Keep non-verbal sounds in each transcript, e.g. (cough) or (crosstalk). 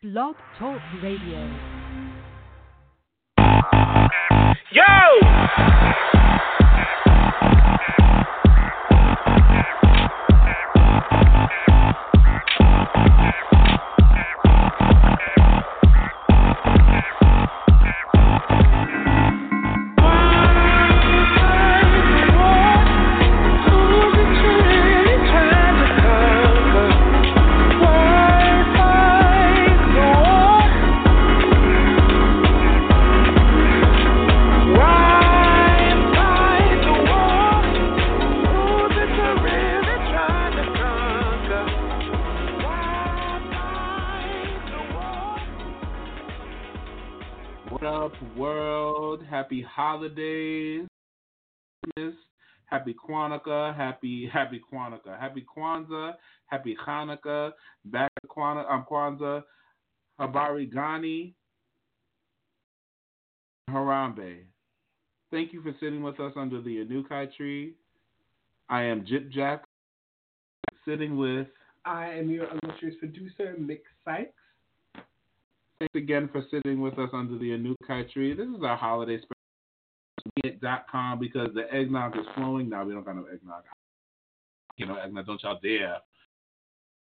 Blog Talk Radio. Yo! Holidays. Happy Kwanzaa, happy happy Kwanzaa, happy Kwanzaa, happy Hanukkah, back to Kwanzaa, um, Kwanzaa, Habari Gani, Harambee. Thank you for sitting with us under the Anukai tree. I am Jip Jack, sitting with. I am your illustrious producer, Mick Sykes. Thanks again for sitting with us under the Anukai tree. This is our holiday special. Com because the eggnog is flowing. Now we don't got no eggnog. You know, eggnog, don't y'all dare.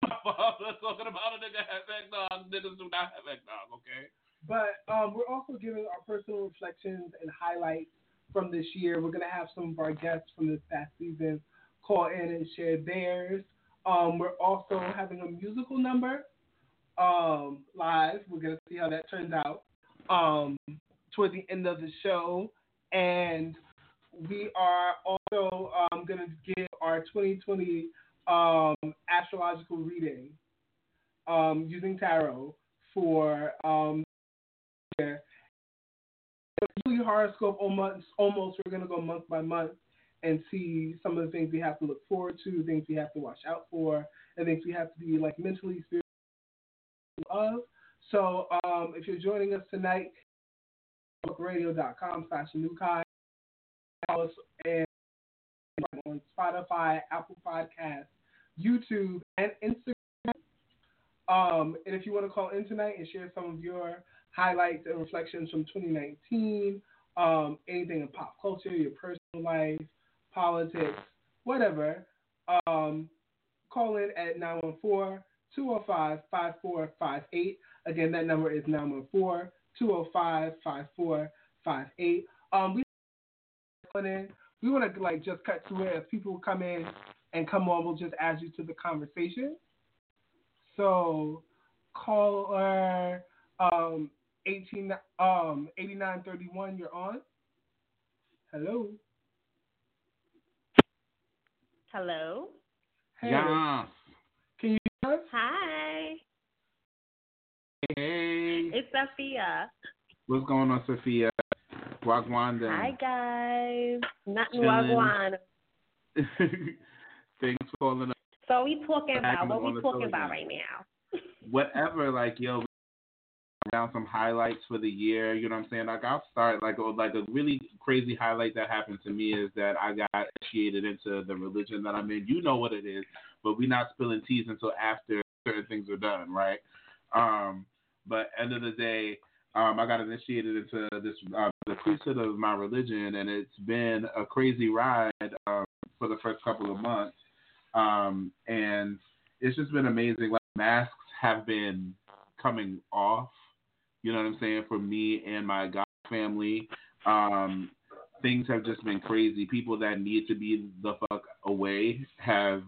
talking about a nigga have eggnog. Niggas do not have eggnog, okay? But um, we're also giving our personal reflections and highlights from this year. We're going to have some of our guests from this past season call in and share theirs. Um, we're also having a musical number um, live. We're going to see how that turns out um, toward the end of the show. And we are also um, going to give our 2020 um, astrological reading um, using tarot for um, year. Usually horoscope almost, almost we're going to go month by month and see some of the things we have to look forward to, things we have to watch out for, and things we have to be like mentally, spiritually of. So um, if you're joining us tonight, radio.com slash Nukai. Us and on Spotify, Apple Podcasts, YouTube, and Instagram. Um, and if you want to call in tonight and share some of your highlights and reflections from 2019, um, anything in pop culture, your personal life, politics, whatever, um, call in at 914 205 5458. Again, that number is 914 205 5458. Um, we we want to like just cut to it. If people come in and come on, we'll just add you to the conversation. So, caller um, 18 um 8931, you're on. Hello. Hello. Hey. Yes. Can you hear us? Hi. Hey. It's Sophia. What's going on, Sophia? Wagwanda. Hi guys. Not Chilling. wagwan. (laughs) Thanks for calling up. So we talking about what we talking about right now. (laughs) Whatever, like, yo, down some highlights for the year. You know what I'm saying? Like, I'll start, like, oh, like a really crazy highlight that happened to me is that I got initiated into the religion that I'm in. You know what it is, but we're not spilling teas until after certain things are done, right? Um, but end of the day, um, I got initiated into this uh, the priesthood of my religion, and it's been a crazy ride um, for the first couple of months. Um, and it's just been amazing. Like masks have been coming off. You know what I'm saying for me and my God family. Um, things have just been crazy. People that need to be the fuck away have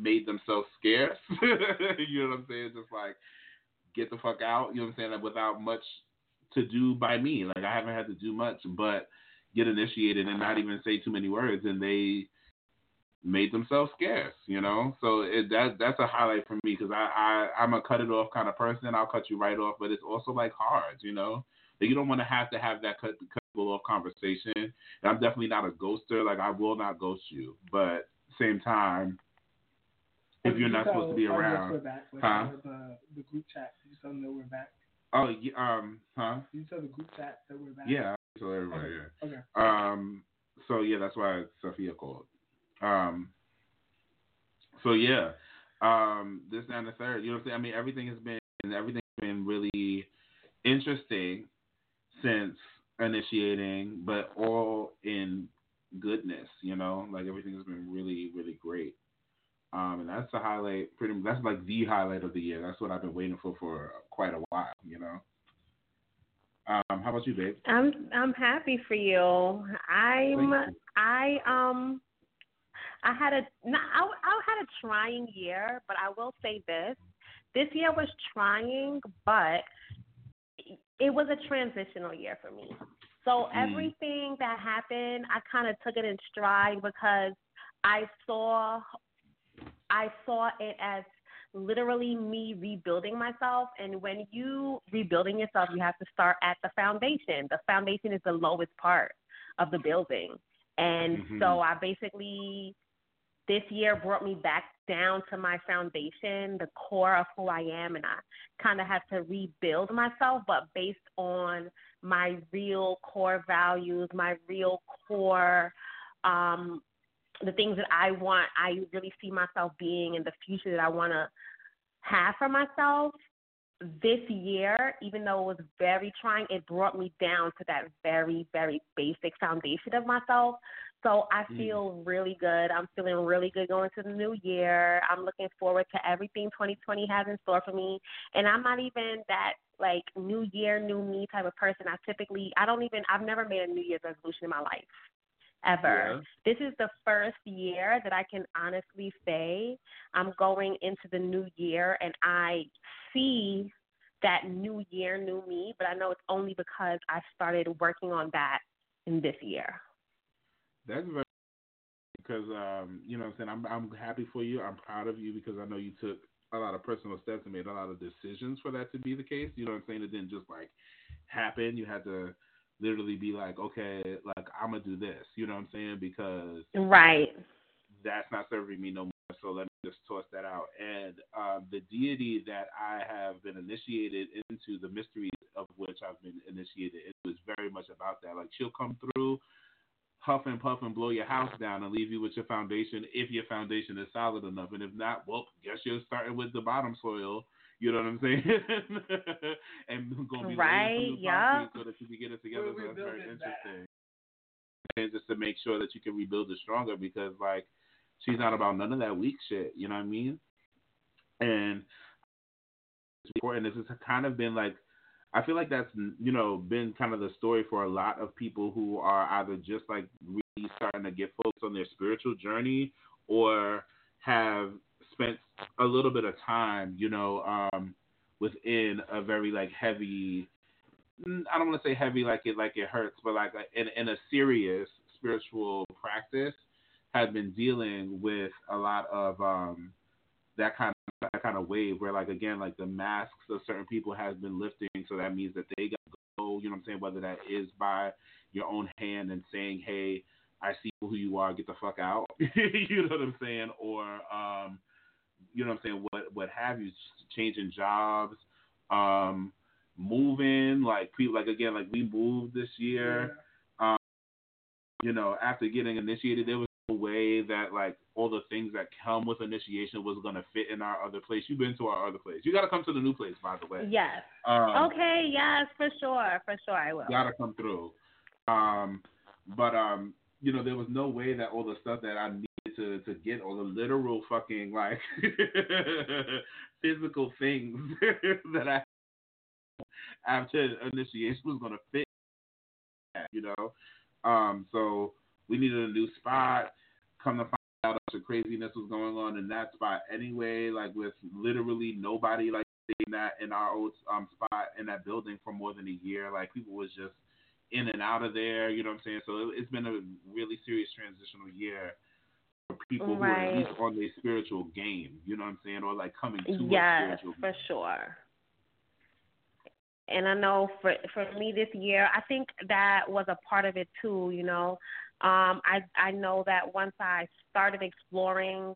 made themselves scarce. (laughs) you know what I'm saying? Just like get the fuck out. You know what I'm saying? Like, without much to do by me. Like I haven't had to do much, but get initiated and not even say too many words, and they made themselves scarce, you know. So it, that that's a highlight for me because I, I I'm a cut it off kind of person. I'll cut you right off, but it's also like hard, you know. That you don't want to have to have that cut cut off conversation. And I'm definitely not a ghoster. Like I will not ghost you, but same time, if you're not supposed to be around, We're back. Huh? The the group chat. Did you tell them that we're back? Oh, yeah, um, huh? Did you tell the group chat that we're back? Yeah, I tell everybody. Okay. Yeah. Okay. Um, so yeah, that's why Sophia called. Um, so yeah, um, this and the third. You know what I'm saying? I mean, everything has been everything's been really interesting since initiating, but all in goodness. You know, like everything has been really, really great. Um, and that's the highlight. Pretty, that's like the highlight of the year. That's what I've been waiting for for quite a while. You know. Um, how about you, babe? I'm I'm happy for you. I'm you. I um I had a no, I I had a trying year, but I will say this: this year was trying, but it was a transitional year for me. So Mm. everything that happened, I kind of took it in stride because I saw I saw it as literally me rebuilding myself and when you rebuilding yourself you have to start at the foundation the foundation is the lowest part of the building and Mhm. so i basically this year brought me back down to my foundation the core of who i am and i kind of had to rebuild myself but based on my real core values my real core um the things that I want, I really see myself being in the future that I want to have for myself. This year, even though it was very trying, it brought me down to that very, very basic foundation of myself. So I Mm. feel really good. I'm feeling really good going to the new year. I'm looking forward to everything 2020 has in store for me. And I'm not even that like new year, new me type of person. I typically, I don't even, I've never made a New Year's resolution in my life ever. This is the first year that I can honestly say I'm going into the new year and I see that new year, new me, but I know it's only because I started working on that in this year. That's very because um, you know what I'm saying I'm I'm happy for you. I'm proud of you because I know you took a lot of personal steps and made a lot of decisions for that to be the case. You know what I'm saying? It didn't just like happen. You had to literally be like, okay, like I'm gonna do this. You know what I'm saying? Because Right. that's not serving me no more. So let me just toss that out. And um, the deity that I have been initiated into, the mysteries of which I've been initiated into, is very much about that. Like she'll come through, huff and puff and blow your house down and leave you with your foundation if your foundation is solid enough. And if not, well, guess you're starting with the bottom soil. You know what I'm saying? (laughs) and gonna be laying Right, new yeah. so that you can get it together. We're So that's very rebuilding that. interesting. And just to make sure that you can rebuild it stronger because like she's not about none of that weak shit. You know what I mean? And it's important. This has kind of been like I feel like that's you know been kind of the story for a lot of people who are either just like really starting to get focused on their spiritual journey or have spent a little bit of time, you know, um, within a very like heavy. mm, I don't want to say heavy like it like it hurts, but like in in a serious spiritual practice, have been dealing with a lot of um, that kind of that kind of wave where like again like the masks of certain people has been lifting, so that means that they got to go. You know what I'm saying? Whether that is by your own hand and saying, hey. I see who you are. Get the fuck out. (laughs) you know what I'm saying? Or, um, you know what I'm saying? What what have you? Changing jobs, um, moving. Like people, like again, like we moved this year. Um, you know, after getting initiated, there was no way that like all the things that come with initiation was gonna fit in our other place. You've been to our other place. You got to come to the new place, by the way. Yes. Um, Okay, yes, for sure. For sure I will. gotta come through. Um, but um, you know, there was no way that all the stuff that I needed to to get, all the literal fucking like (laughs) physical things (laughs) that I after initiation was gonna fit. You know, um, so we needed a new spot. Come to find out, of craziness was going on in that spot anyway. Like with literally nobody like staying that in our old um spot in that building for more than a year. Like people was just in and out of there. You know what I'm saying? So it, it's been a really serious transitional year people right. who are at least on their spiritual game. You know what I'm saying, or like coming to yes, a spiritual. for sure. And I know for for me this year, I think that was a part of it too. You know, um, I I know that once I started exploring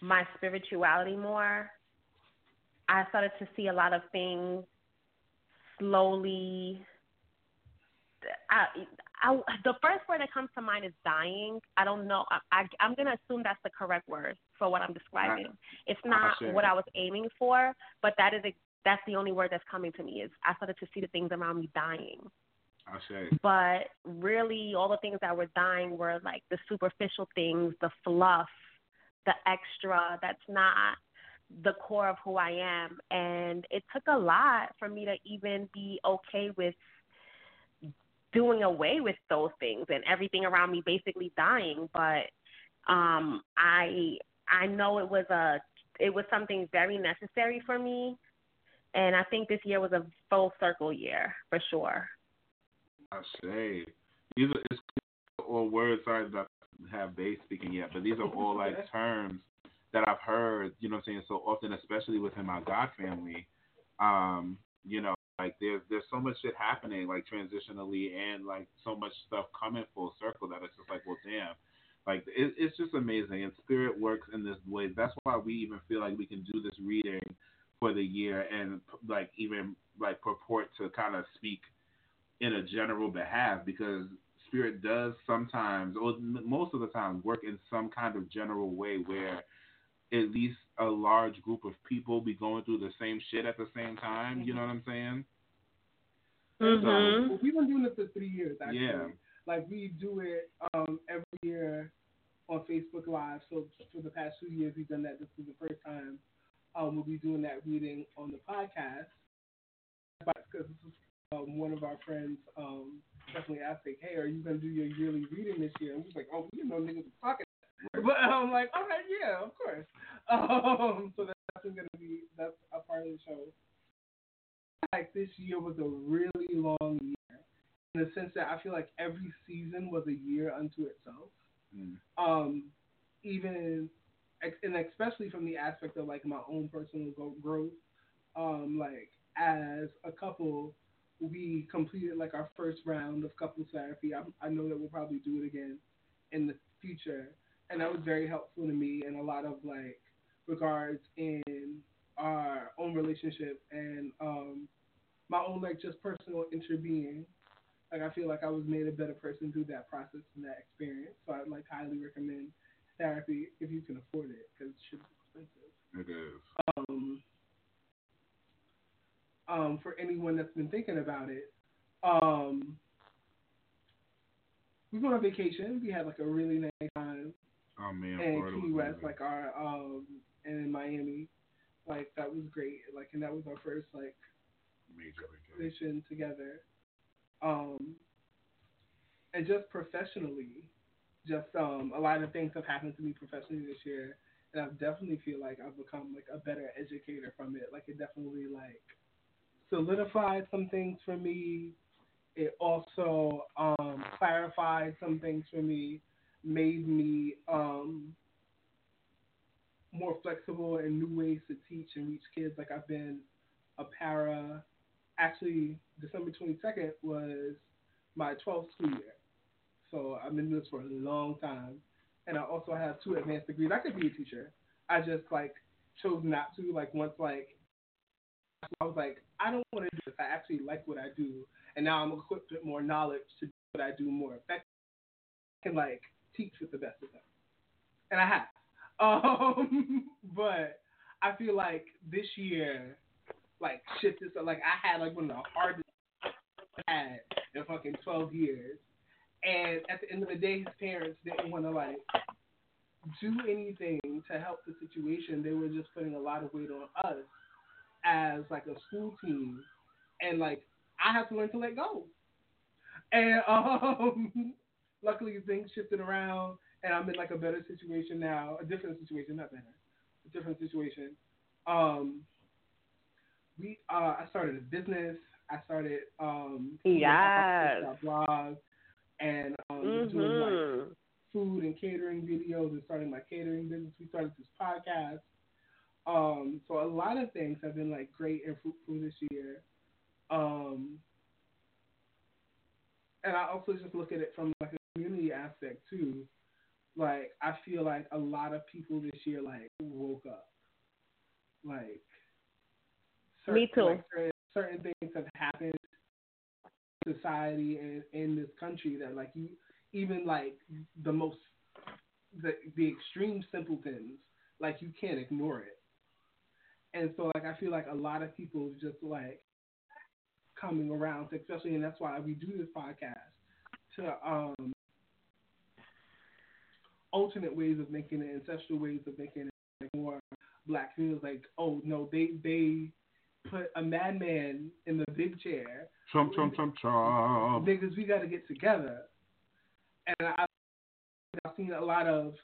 my spirituality more, I started to see a lot of things slowly. I, I, the first word that comes to mind is dying. I don't know. I, I, I'm going to assume that's the correct word for what I'm describing. It's not what I was aiming for, but that is a, that's the only word that's coming to me. Is I started to see the things around me dying. I see. But really, all the things that were dying were like the superficial things, the fluff, the extra. That's not the core of who I am. And it took a lot for me to even be okay with doing away with those things and everything around me basically dying. But um I I know it was a it was something very necessary for me and I think this year was a full circle year for sure. I say these are it's all words sorry that have base speaking yet, but these are all like (laughs) terms that I've heard, you know what I'm saying, so often, especially within my God family. Um, you know, like there's there's so much shit happening like transitionally and like so much stuff coming full circle that it's just like, well damn. Like it, it's just amazing and spirit works in this way. That's why we even feel like we can do this reading for the year and like even like purport to kind of speak in a general behalf because spirit does sometimes or most of the time work in some kind of general way where at least a large group of people be going through the same shit at the same time. You know what I'm saying? Mm-hmm. So, we've been doing this for three years. Actually. Yeah. Like we do it um, every year on Facebook Live. So for the past two years, we've done that. This is the first time um, we'll be doing that reading on the podcast. Because um, one of our friends um, definitely asked, like, "Hey, are you gonna do your yearly reading this year?" And we was like, "Oh, we didn't know niggas was talking (laughs) but I'm like, okay, yeah, of course. (laughs) Um, so that's gonna be that's a part of the show. Like this year was a really long year in the sense that I feel like every season was a year unto itself. Mm. Um, even and especially from the aspect of like my own personal growth. Um, like as a couple, we completed like our first round of couples therapy. I, I know that we'll probably do it again in the future and that was very helpful to me in a lot of like regards in our own relationship and um my own like just personal interbeing. Like I feel like I was made a better person through that process and that experience. So I'd like highly recommend therapy if you can afford it because shit's expensive. It is. Um, um, for anyone that's been thinking about it, um, we went on vacation. We had like a really nice time. Oh man, and Florida Key West, like our um, and in Miami, like that was great. Like, and that was our first like major vacation together. Um, and just professionally, just um, a lot of things have happened to me professionally this year, and I definitely feel like I've become like a better educator from it. Like, it definitely like solidified some things for me. It also um, clarified some things for me made me um, more flexible in new ways to teach and reach kids. Like I've been a para. Actually, December 22nd was my 12th school year. So I've been doing this for a long time. And I also have two advanced degrees. I could be a teacher. I just like chose not to. Like once like I was like, I don't want to do this. I actually like what I do. And now I'm equipped with more knowledge to do what I do more effectively. Can like teach with the best of them. And I have. (laughs) Um, but I feel like this year, like shit, this like I had like one of the hardest I had in fucking twelve years. And at the end of the day, his parents didn't want to like do anything to help the situation. They were just putting a lot of weight on us as like a school team, and like I have to learn to let go. And (laughs) um, luckily things shifted around and I'm in like a better situation now, a different situation, not better, a different situation. Um, we uh, I started a business. I started um, yes. blog and um, mm-hmm. doing like food and catering videos and starting my catering business. We started this podcast. Um, so a lot of things have been like great and fruitful this year. Um, and I also just look at it from like a community aspect too. Like I feel like a lot of people this year like woke up. Like certain, Me too. Like, certain, certain things have happened in society and in this country that like you even like the most the the extreme simpletons like you can't ignore it. And so like I feel like a lot of people just like coming around, especially and that's why we do this podcast to um alternate ways of making it, ancestral ways of making it like more black feels like, oh no, they they put a madman in the big chair. Trump, Trump, Trump, Trump. Niggas, we gotta get together. And I, I've seen a lot of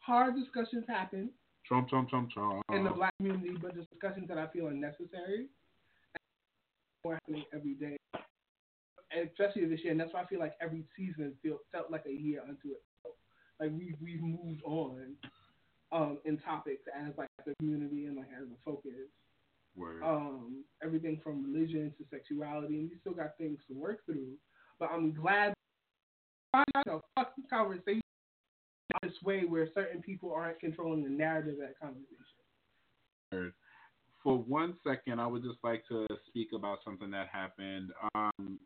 hard discussions happen Trump, Trump, Trump, Trump. in the black community, but discussions that I feel are necessary. And more happening every day, and especially this year. And that's why I feel like every season feel, felt like a year unto itself. Like we we've moved on um, in topics as like the community and like as a focus. Word. Um, everything from religion to sexuality, and we still got things to work through. But I'm glad find out a fucking conversation this way where certain people aren't controlling the narrative of that conversation. Word. For one second, I would just like to speak about something that happened. Um,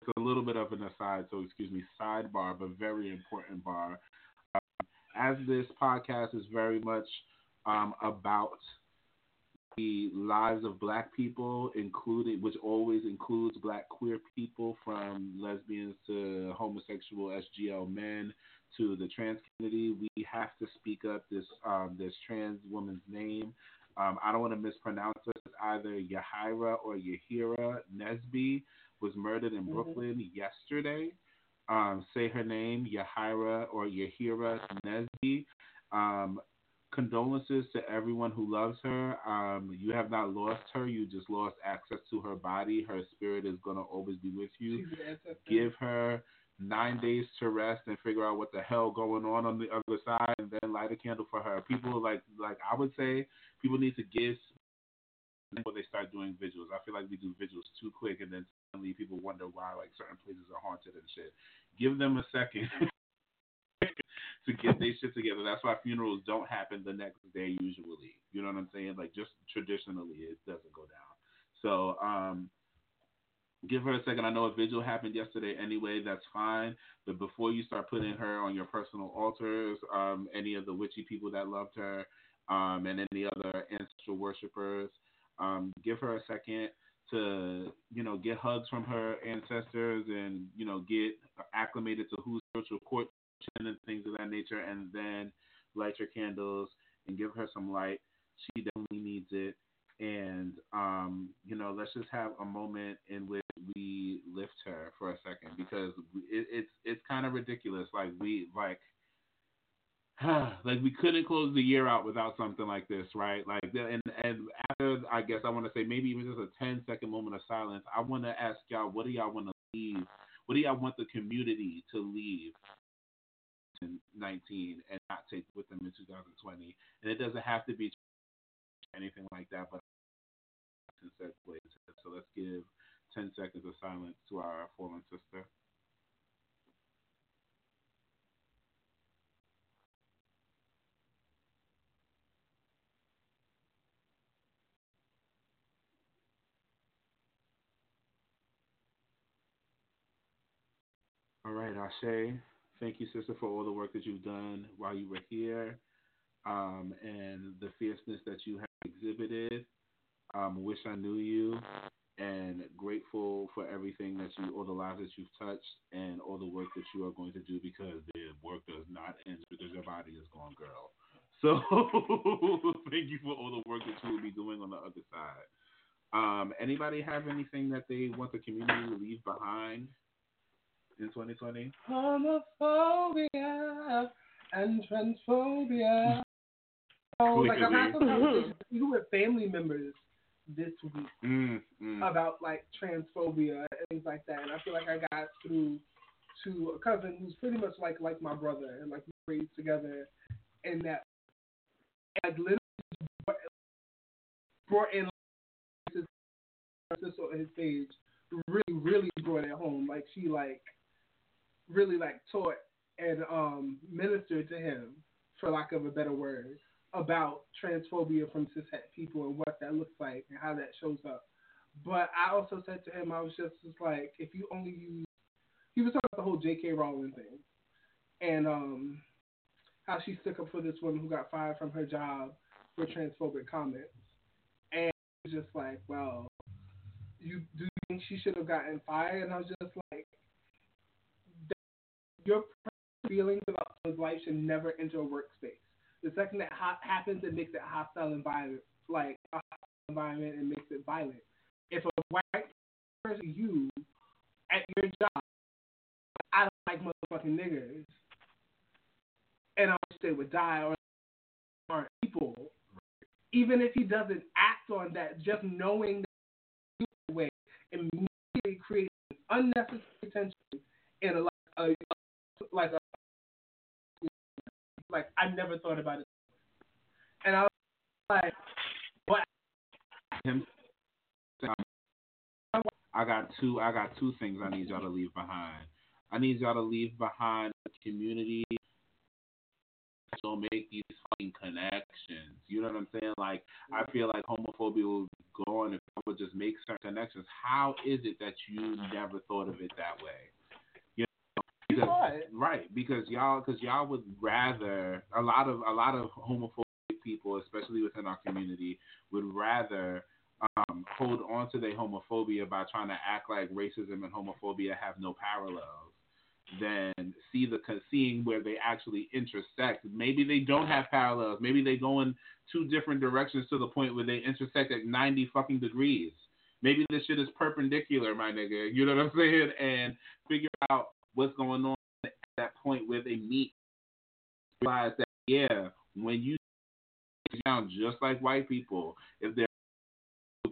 it's a little bit of an aside, so excuse me, sidebar, but very important bar. As this podcast is very much um, about the lives of black people, including which always includes black queer people, from lesbians to homosexual SGL men to the trans community. We have to speak up this um, this trans woman's name. Um, I don't want to mispronounce it. It's either Yahira or Yahira Nesby was murdered in Mhm. Brooklyn yesterday. Um, say her name, Yahira or Yahira Nesby. Um, condolences to everyone who loves her. Um, you have not lost her. You just lost access to her body. Her spirit is going to always be with you. She's an ancestor. Give her nine days to rest and figure out what the hell going on on the other side, and then light a candle for her. People like like I would say people need to give before they start doing vigils. I feel like we do vigils too quick, and then suddenly people wonder why like certain places are haunted and shit. Give them a second (laughs) to get their shit together. That's why funerals don't happen the next day usually. You know what I'm saying? Like just traditionally, it doesn't go down. So um, give her a second. I know a vigil happened yesterday anyway. That's fine. But before you start putting her on your personal altars, um, any of the witchy people that loved her, um, and any other ancestral worshippers, um, give her a second to you know get hugs from her ancestors and you know get acclimated to who's spiritual court and things of that nature, and then light your candles and give her some light. She definitely needs it. And um, you know, let's just have a moment in which we lift her for a second because it, it's it's kind of ridiculous. Like we like. (sighs) like we couldn't close the year out without something like this, right? Like, and and after, I guess I want to say maybe even just a 10 second moment of silence. I want to ask y'all, what do y'all want to leave? What do y'all want the community to leave in 19 and not take with them in 2020? And it doesn't have to be anything like that, but so let's give 10 seconds of silence to our fallen sister. All right, Ashe. Thank you, sister, for all the work that you've done while you were here um, and the fierceness that you have exhibited. Um, wish I knew you and grateful for everything that you, all the lives that you've touched and all the work that you are going to do because the work does not end because your body is gone, girl. (laughs) So (laughs) thank you for all the work that you will be doing on the other side. Um, anybody have anything that they want the community to leave behind in 2020? Homophobia and transphobia. (laughs) So, like I've had some conversations even with family members this week Mm, mm. about like transphobia and things like that, and I feel like I got through to a cousin who's pretty much like like my brother and like we raised together, and that like literally brought in his sister on his stage, really really brought it home. Like she like really like taught and um ministered to him, for lack of a better word, about transphobia from cishet people and what that looks like and how that shows up. But I also said to him, I was just, just like, if you only use, he was talking about the whole J.K. Rowling thing, and um, how she stuck up for this woman who got fired from her job for transphobic comments, and just like, well, you do you think she should have gotten fired? And I was just like, your feelings about someone's life should never enter a workspace. The second that ha- happens, it makes it hostile environment, like a hostile environment, and makes it violent. If a white person, you, at your job, I don't like motherfucking niggers, and I wish they would die or aren't people, even if he doesn't act on that, just knowing that way immediately creates unnecessary tension in a, a, a like a like I never thought about it, and I was like, what? Him. I got two. I got two things I need y'all to leave behind. I need y'all to leave behind a community so make these fucking connections. You know what I'm saying? Like I feel like homophobia will go on if would just make certain connections. How is it that you never thought of it that way? Because, right? Because y'all, because y'all would rather a lot of a lot of homophobic people, especially within our community, would rather um, hold on to their homophobia by trying to act like racism and homophobia have no parallels than see the seeing where they actually intersect. Maybe they don't have parallels. Maybe they go in two different directions to the point where they intersect at ninety fucking degrees. Maybe this shit is perpendicular, my nigga. You know what I'm saying? And figure out what's going on at that point where they meet. Realize that yeah, when you sound just like white people, if they're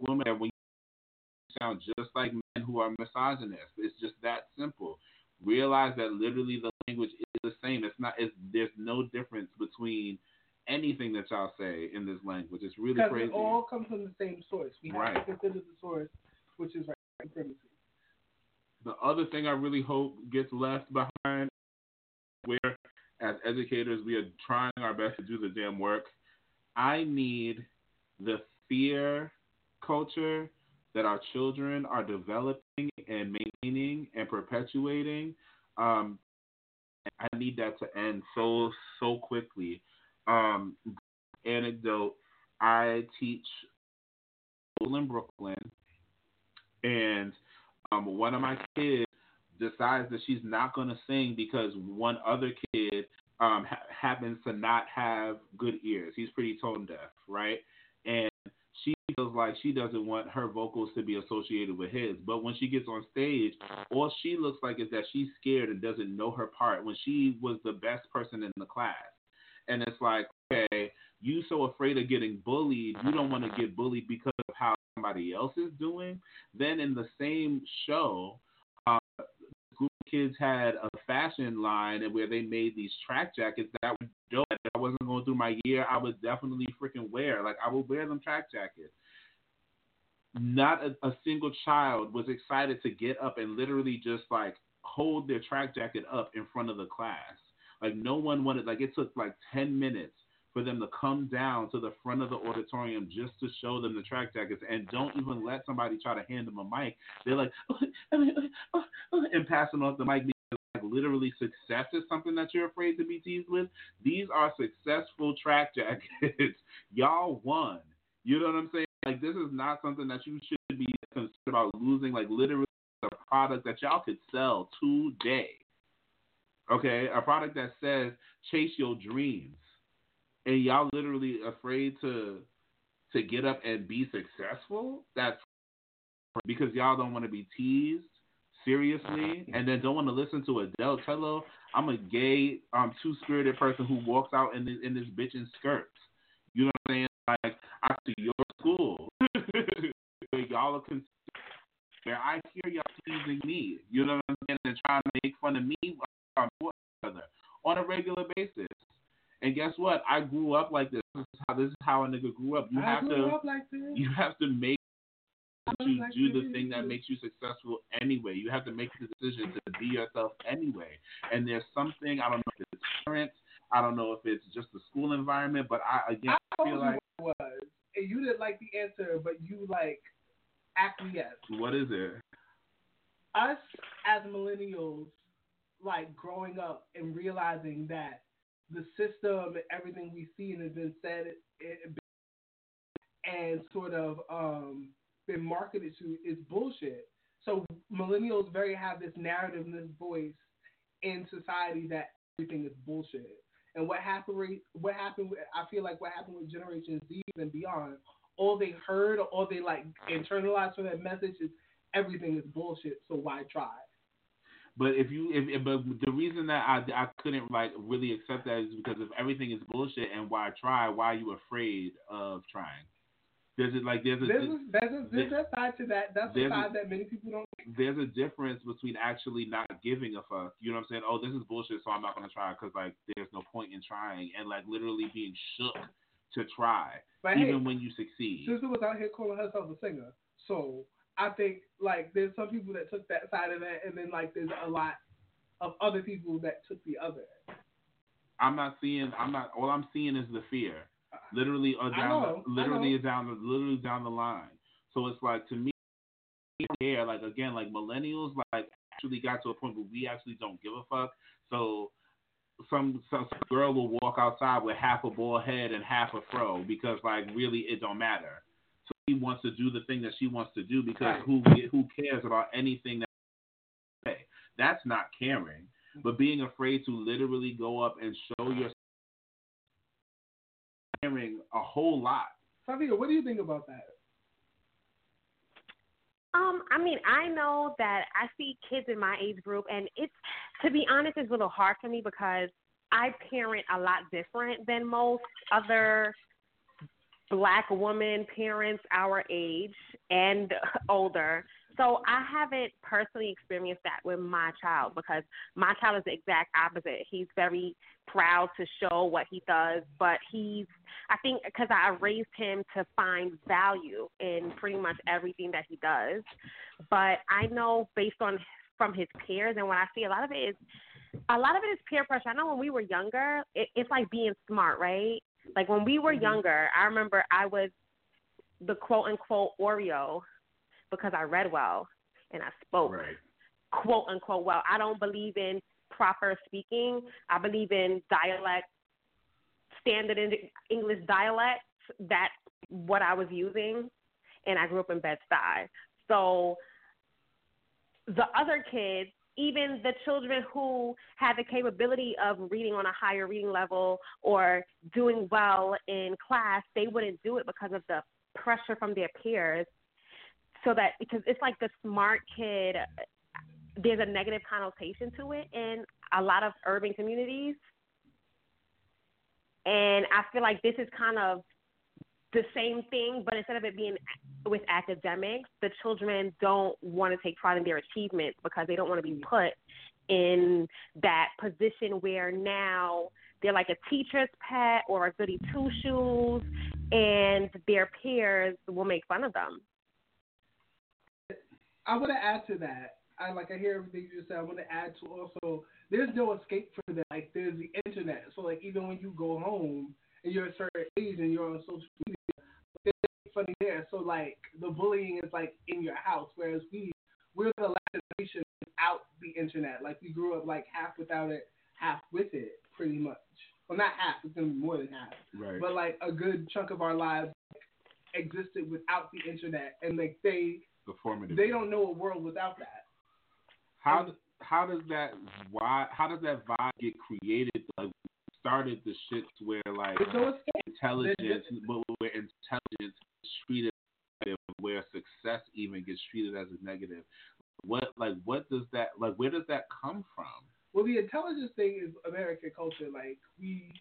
women, when you sound just like men who are misogynists, it's just that simple realize that literally the language is the same. It's not. It's, there's no difference between anything that y'all say in this language. It's really crazy. it all comes from the same source. We have Right. to consider the source, which is white supremacy. The other thing I really hope gets left behind, where as educators we are trying our best to do the damn work. I need the fear culture that our children are developing and maintaining and perpetuating. Um, I need that to end so so quickly. Um, anecdote: I teach in Brooklyn, and um, one of my kids decides that she's not going to sing because one other kid um, ha- happens to not have good ears. He's pretty tone deaf, right? And she feels like she doesn't want her vocals to be associated with his. But when she gets on stage, all she looks like is that she's scared and doesn't know her part when she was the best person in the class. And it's like, okay, you so afraid of getting bullied, you don't want to get bullied because of how somebody else is doing. Then in the same show, uh, the group of kids had a fashion line and where they made these track jackets that were dope. If I wasn't going through my year, I would definitely freaking wear. Like I would wear them track jackets. Not a, a single child was excited to get up and literally just like hold their track jacket up in front of the class. Like no one wanted. Like it took like ten minutes for them to come down to the front of the auditorium just to show them the track jackets and don't even let somebody try to hand them a mic. They're like, oh, oh, oh, and passing off the mic because like, literally success is something that you're afraid to be teased with. These are successful track (laughs) jackets. Y'all won. You know what I'm saying? Like this is not something that you should be concerned about losing. Like literally a product that y'all could sell today. Okay, a product that says chase your dreams and y'all literally afraid to to get up and be successful that's because y'all don't want to be teased seriously and then don't want to listen to Adele Tello I'm a gay um two spirited person who walks out in this, in this bitch in skirts you know what I'm saying like I see your school (laughs) y'all are con- where I hear y'all teasing me. You know what I'm saying? And trying to make fun of me on on a regular basis. And guess what? I grew up like this. This is how this is how a nigga grew up. You I have grew to up like this. you have to make to like do the thing that makes you successful anyway. You have to make the decision to be yourself anyway. And there's something I don't know if it's parents, I don't know if it's just the school environment, but I again I feel like was, and you didn't like the answer, but you like acquiesced. what is it? Us as millennials, like growing up and realizing that the system and everything we see and has been said and sort of um, been marketed to is bullshit. So millennials very have this narrative and this voice in society that everything is bullshit. And what happened? What happened? With, I feel like what happened with Generation Z and beyond. All they heard, or all they like internalized from that message is everything is bullshit. So why try? But if you if, but the reason that I I couldn't like really accept that is because if everything is bullshit and why try, why are you afraid of trying? There's a, like there's a There's a, there's a, there's there- a side to that. That's the there's a- side that many people don't. there's a difference between actually not giving a fuck. You know what I'm saying? Oh, this is bullshit, so I'm not gonna try because like there's no point in trying, and like literally being shook to try, But even hey, when you succeed. Sister was out here calling herself a singer. So I think like there's some people that took that side of it, and then like there's a lot of other people that took the other. I'm not seeing. I'm not. All I'm seeing is the fear. Literally, uh, I down, know, the, literally down, the, literally down the line. So it's like to me, here, like again, like millennials, like actually got to a point where we actually don't give a fuck. So some some girl will walk outside with half a bald head and half a fro because like really it don't matter. So she wants to do the thing that she wants to do because who who cares about anything that say? That's not caring. But being afraid to literally go up and show your caring a whole lot. Savia, what do you think about that? Um, I mean, I know that I see kids in my age group, and it's to be honest, it's a little hard for me because I parent a lot different than most other black woman parents our age and (laughs) older. So I haven't personally experienced that with my child because my child is the exact opposite. He's very proud to show what he does, but he's I think because I raised him to find value in pretty much everything that he does. But I know based on from his peers and what I see, a lot of it is a lot of it is peer pressure. I know when we were younger, it, it's like being smart, right? Like when we were mm-hmm. younger, I remember I was the quote unquote Oreo because I read well and I spoke quote unquote well. I don't believe in proper speaking. I believe in dialect, standard English dialects. That's what I was using, and I grew up in Bed Stuy. So the other kids, even the children who had the capability of reading on a higher reading level or doing well in class, they wouldn't do it because of the pressure from their peers. So that because it's like the smart kid, there's a negative connotation to it in a lot of urban communities. And I feel like this is kind of the same thing, but instead of it being with academics, the children don't want to take pride in their achievements because they don't want to be mm-hmm. put in that position where now they're like a teacher's pet or a goody two shoes, and their peers will make fun of them. I want to add to that. I like I hear everything you just said. I want to add to also there's no escape for that. Like there's the internet. So like even when you go home and you're a certain age and you're on social media, funny there. So like the bullying is like in your house, whereas we we're the last generation without the internet. Like we grew up like half without it, half with it, pretty much. Well, not half. It's gonna be more than half. Right. But like a good chunk of our lives existed without the internet, and like they the formative. they don't know a world without that. How how does that why how does that vibe get created? Like started the shits where like no intelligence, but where intelligence is treated where success even gets treated as a negative. What like what does that like where does that come from? Well, the intelligence thing is American culture. Like we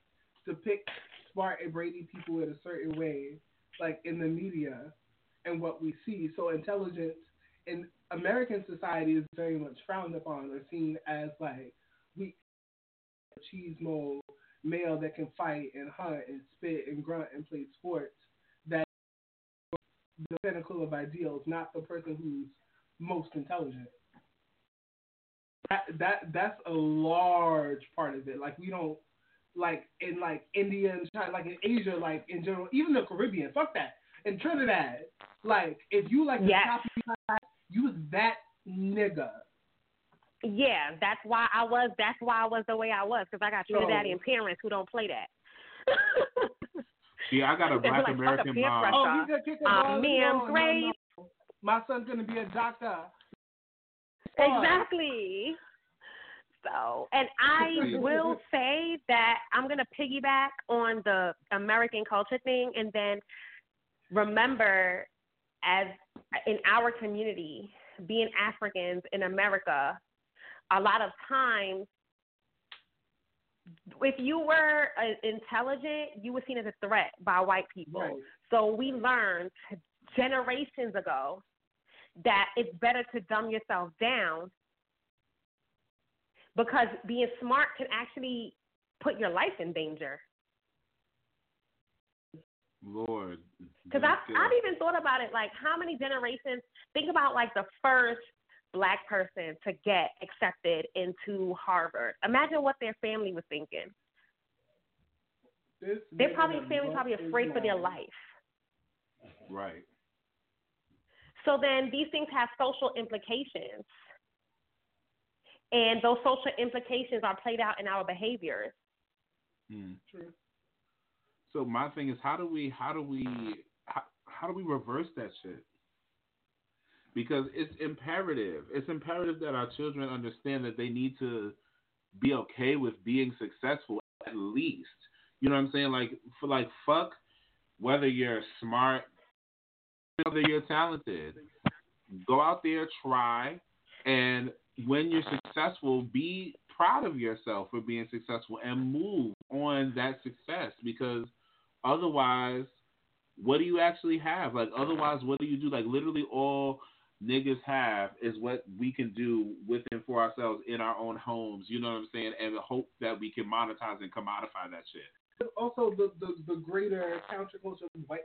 depict smart and brainy people in a certain way, like in the media and what we see. So intelligence in American society is very much frowned upon or seen as like we cheese mold male that can fight and hunt and spit and grunt and play sports. That the pinnacle of ideals, not the person who's most intelligent. That that that's a large part of it. Like we don't like in like India and China, like in Asia, like in general, even the Caribbean. Fuck that. In Trinidad, like if you like yes. the top, you was that nigga. Yeah, that's why I was. That's why I was the way I was because I got Trinidadian so, parents who don't play that. (laughs) See, I got a black like, American mom. Oh, he's gonna kick a um, ma'am, no, no, no. My son's gonna be a doctor. Exactly. So, and I will say that I'm going to piggyback on the American culture thing and then remember as in our community, being Africans in America, a lot of times if you were uh, intelligent, you were seen as a threat by white people. Right. So we learned generations ago that it's better to dumb yourself down because being smart can actually put your life in danger. Lord. Because I've, I've even thought about it like how many generations, think about like the first black person to get accepted into Harvard. Imagine what their family was thinking. This their probably family probably afraid for their life. Right. So then these things have social implications. And those social implications are played out in our behaviors. Hmm. So my thing is, how do we, how do we, how, how do we reverse that shit? Because it's imperative. It's imperative that our children understand that they need to be okay with being successful at least. You know what I'm saying? Like for like fuck whether you're smart, whether you're talented. Go out there, try, and when you're successful, be proud of yourself for being successful and move on that success because otherwise, what do you actually have? Like, otherwise, what do you do? Like, literally, all niggas have is what we can do with within for ourselves in our own homes. You know what I'm saying? And the hope that we can monetize and commodify that shit. Also, the the, the greater counterculture white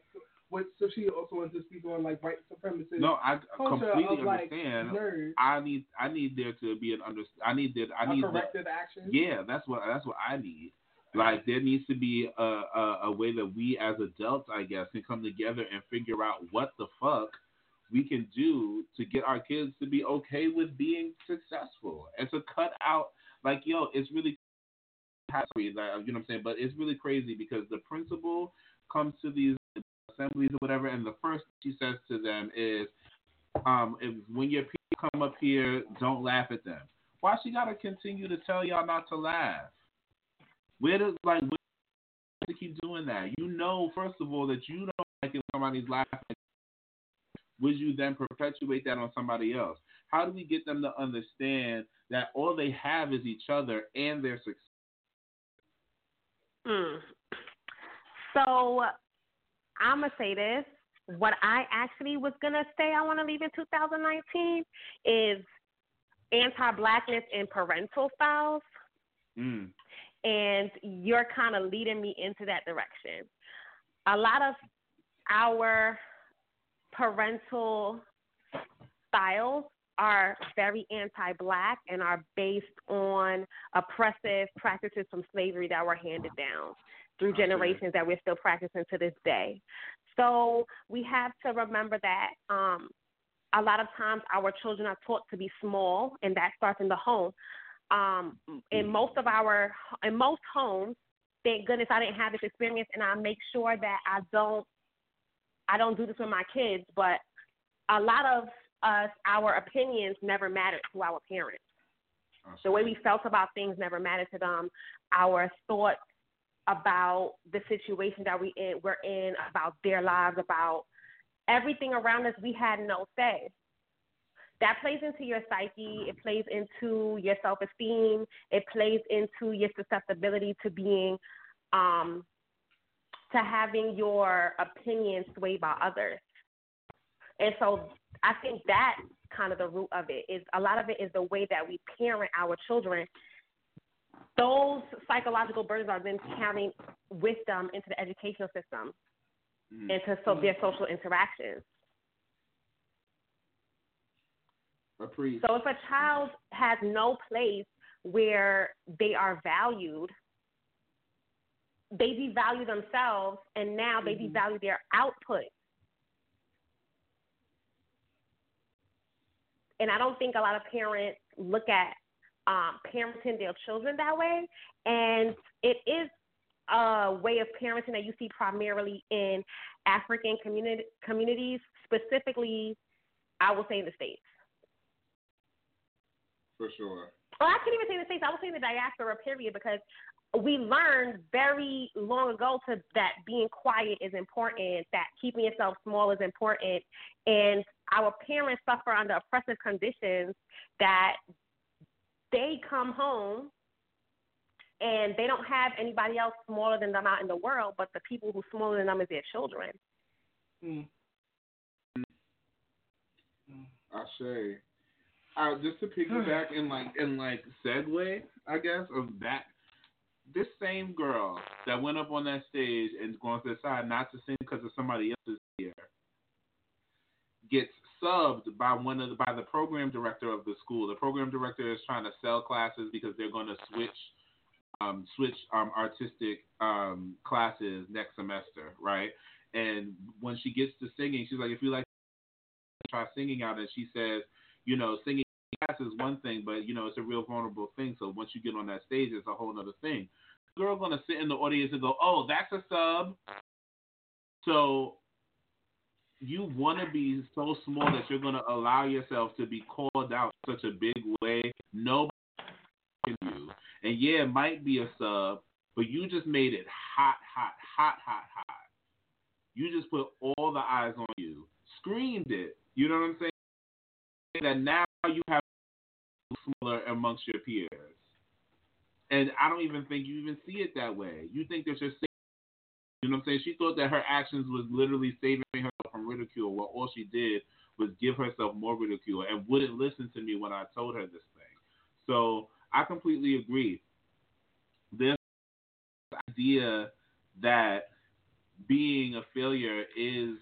what so she also wants to speak on like white supremacy. No, I completely of, understand. Nerds. I need I need there to be an under I need that I need corrective the, action. Yeah, that's what that's what I need. Like there needs to be a, a a way that we as adults, I guess, can come together and figure out what the fuck we can do to get our kids to be okay with being successful and to cut out like yo, it's really you know what I'm saying, but it's really crazy because the principal comes to these assemblies or whatever, and the first she says to them is, um, if, when your people come up here, don't laugh at them. Why she gotta continue to tell y'all not to laugh? Where does like where to keep doing that? You know, first of all, that you don't like it when somebody's laughing. Would you then perpetuate that on somebody else? How do we get them to understand that all they have is each other and their success? Mm. So I'm gonna say this. What I actually was gonna say I want to leave in 2019 is anti-blackness and parental styles. Mm. And you're kind of leading me into that direction. A lot of our parental styles are very anti-black and are based on oppressive practices from slavery that were handed down through generations that we're still practicing to this day. So we have to remember that um, a lot of times our children are taught to be small, and that starts in the home. Um, in mm-hmm. most of our, in most homes, thank goodness I didn't have this experience, and I make sure that I don't, I don't do this with my kids. But a lot of us, our opinions never mattered to our parents. The way we felt about things never mattered to them. Our thoughts about the situation that we in, we're in, about their lives, about everything around us. We had no say. That plays into your psyche. It plays into your self esteem. It plays into your susceptibility to being, um, to having your opinions swayed by others. And so I think that kind of the root of it. Is a lot of it is the way that we parent our children. Those psychological burdens are then carrying with them into the educational system, Mhm. into so their social interactions. So if a child has no place where they are valued, they devalue themselves and now they Mhm. devalue their output. And I don't think a lot of parents look at um, parenting their children that way. And it is a way of parenting that you see primarily in African community, communities, specifically, I will say in the States. for sure. Well, I can't even say in the States. I would say in the diaspora period because we learned very long ago to that being quiet is important, that keeping yourself small is important, and our parents suffer under oppressive conditions that they come home and they don't have anybody else smaller than them out in the world, but the people who smaller than them is their children. Mm. I say. Uh, just to piggyback (sighs) and like and like segue, I guess of that. This same girl that went up on that stage and going to decide not to sing because of somebody else's here gets subbed by one of the, by the program director of the school. The program director is trying to sell classes because they're going to switch um, switch um, artistic um, classes next semester, right? And when she gets to singing, she's like, if you like try singing out, and she says, you know, singing class is one thing, but you know, it's a real vulnerable thing. So once you get on that stage, it's a whole other thing. Girl gonna sit in the audience and go, oh, that's a sub. So you want to be so small that you're gonna allow yourself to be called out such a big way. Nobody can you. And yeah, it might be a sub, but you just made it hot, hot, hot, hot, hot. You just put all the eyes on you. Screamed it. You know what I'm saying? That now you have smaller amongst your peers. And I don't even think you even see it that way. You think that you're saving, you know what I'm saying? She thought that her actions was literally saving herself from ridicule. Well, all she did was give herself more ridicule and wouldn't listen to me when I told her this thing. So I completely agree. This idea that being a failure is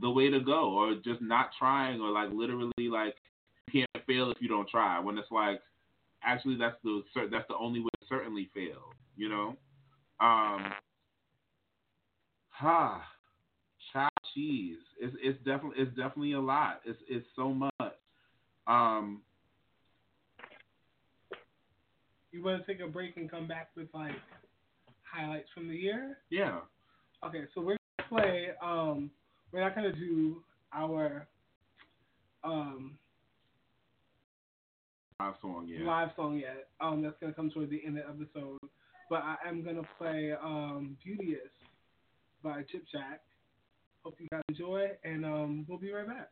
the way to go, or just not trying, or like literally like can't fail if you don't try. When it's like actually that's the that's the only way to certainly fail. You know. Um. Ha. Chow cheese. It's it's definitely it's definitely a lot. It's it's so much. Um. You want to take a break and come back with like highlights from the year? Yeah. Okay, so we're gonna play. Um, we're not gonna do our um Live song. Yeah. live song yet. Um, that's gonna come toward the end of the episode. But I am gonna play um "Beauteous" by Chip Jack. Hope you guys enjoy, and um, we'll be right back.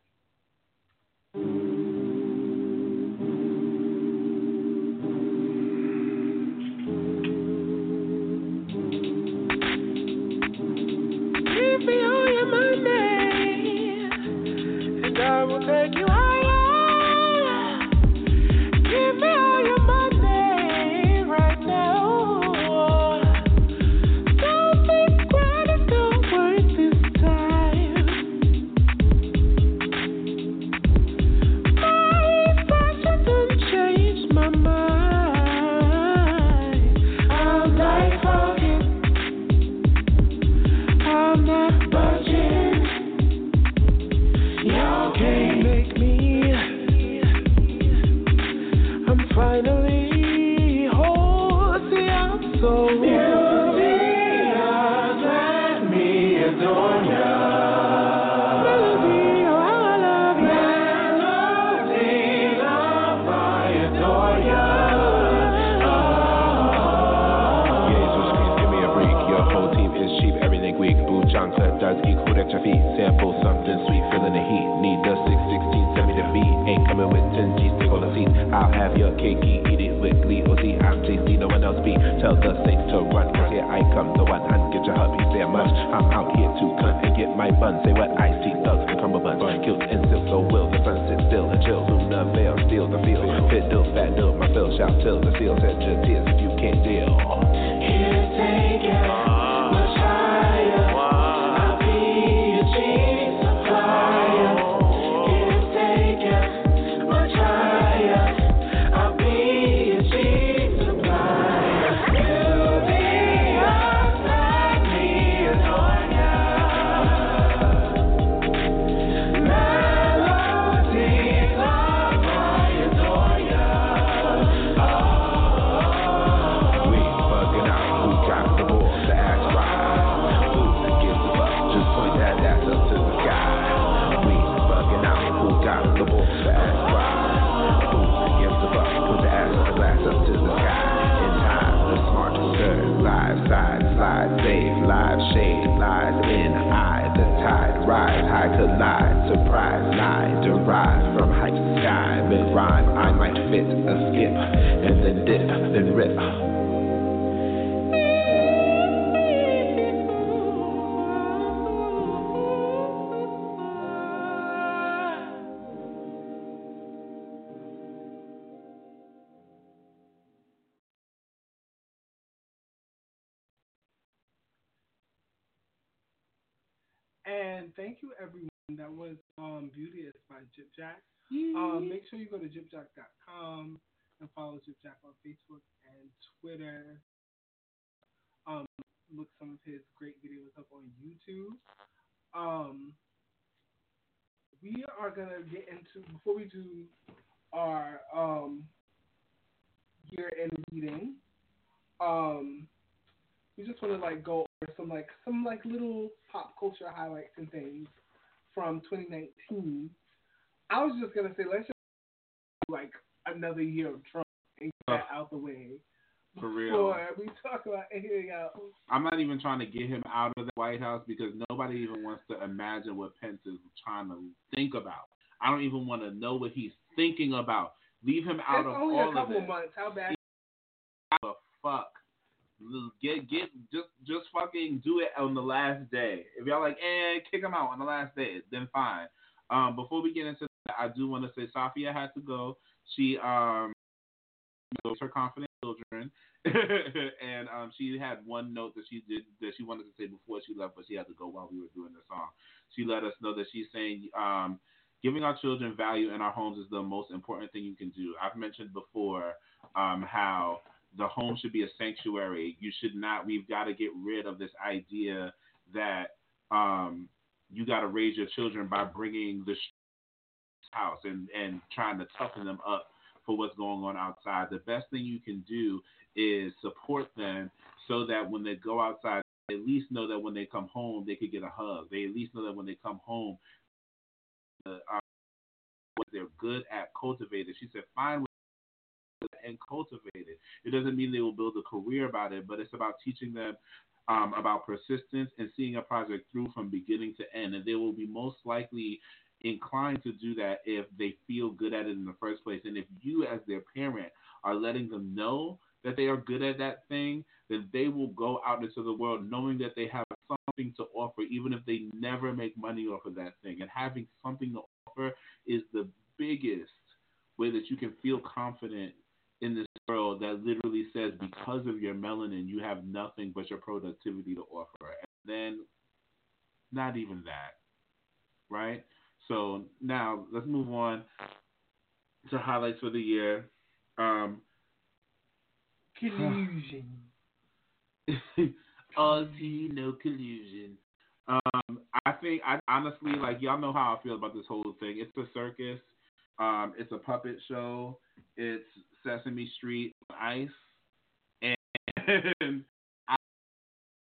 Thank you everyone. That was um, Beauteous by Jip Jack. Um, make sure you go to jipjack.com and follow Jip Jack on Facebook and Twitter. Um, look some of his great videos up on YouTube. Um, we are gonna get into before we do our um, year end reading. Um, we just want to like go over some like some like little pop culture highlights and things from 2019. I was just gonna say let's just do, like another year of Trump and get that out the way For real. before we talk about anything else. I'm not even trying to get him out of the White House because nobody even wants to imagine what Pence is trying to think about. I don't even want to know what he's thinking about. Leave him out it's of only a couple it. months. How bad? the fuck? Get get just just fucking do it on the last day. If y'all like, eh, kick him out on the last day, then fine. Um, before we get into that, I do want to say Safia had to go. She um knows her confident children, (laughs) and um she had one note that she did that she wanted to say before she left, but she had to go while we were doing the song. She let us know that she's saying um giving our children value in our homes is the most important thing you can do. I've mentioned before um how the home should be a sanctuary. You should not. We've got to get rid of this idea that um, you got to raise your children by bringing the house and and trying to toughen them up for what's going on outside. The best thing you can do is support them so that when they go outside, they at least know that when they come home, they could get a hug. They at least know that when they come home, uh, what they're good at cultivated. She said, find and cultivate it. It doesn't mean they will build a career about it, but it's about teaching them um, about persistence and seeing a project through from beginning to end. And they will be most likely inclined to do that if they feel good at it in the first place. And if you, as their parent, are letting them know that they are good at that thing, then they will go out into the world knowing that they have something to offer, even if they never make money off of that thing. And having something to offer is the biggest way that you can feel confident in this world that literally says because of your melanin you have nothing but your productivity to offer. And then not even that right? So now let's move on to highlights for the year. Um Collusion. (laughs) tea no collusion. Um i think i honestly like y'all know how i feel about this whole thing. It's a circus. Um it's a puppet show. It's Sesame Street on ice, and (laughs) I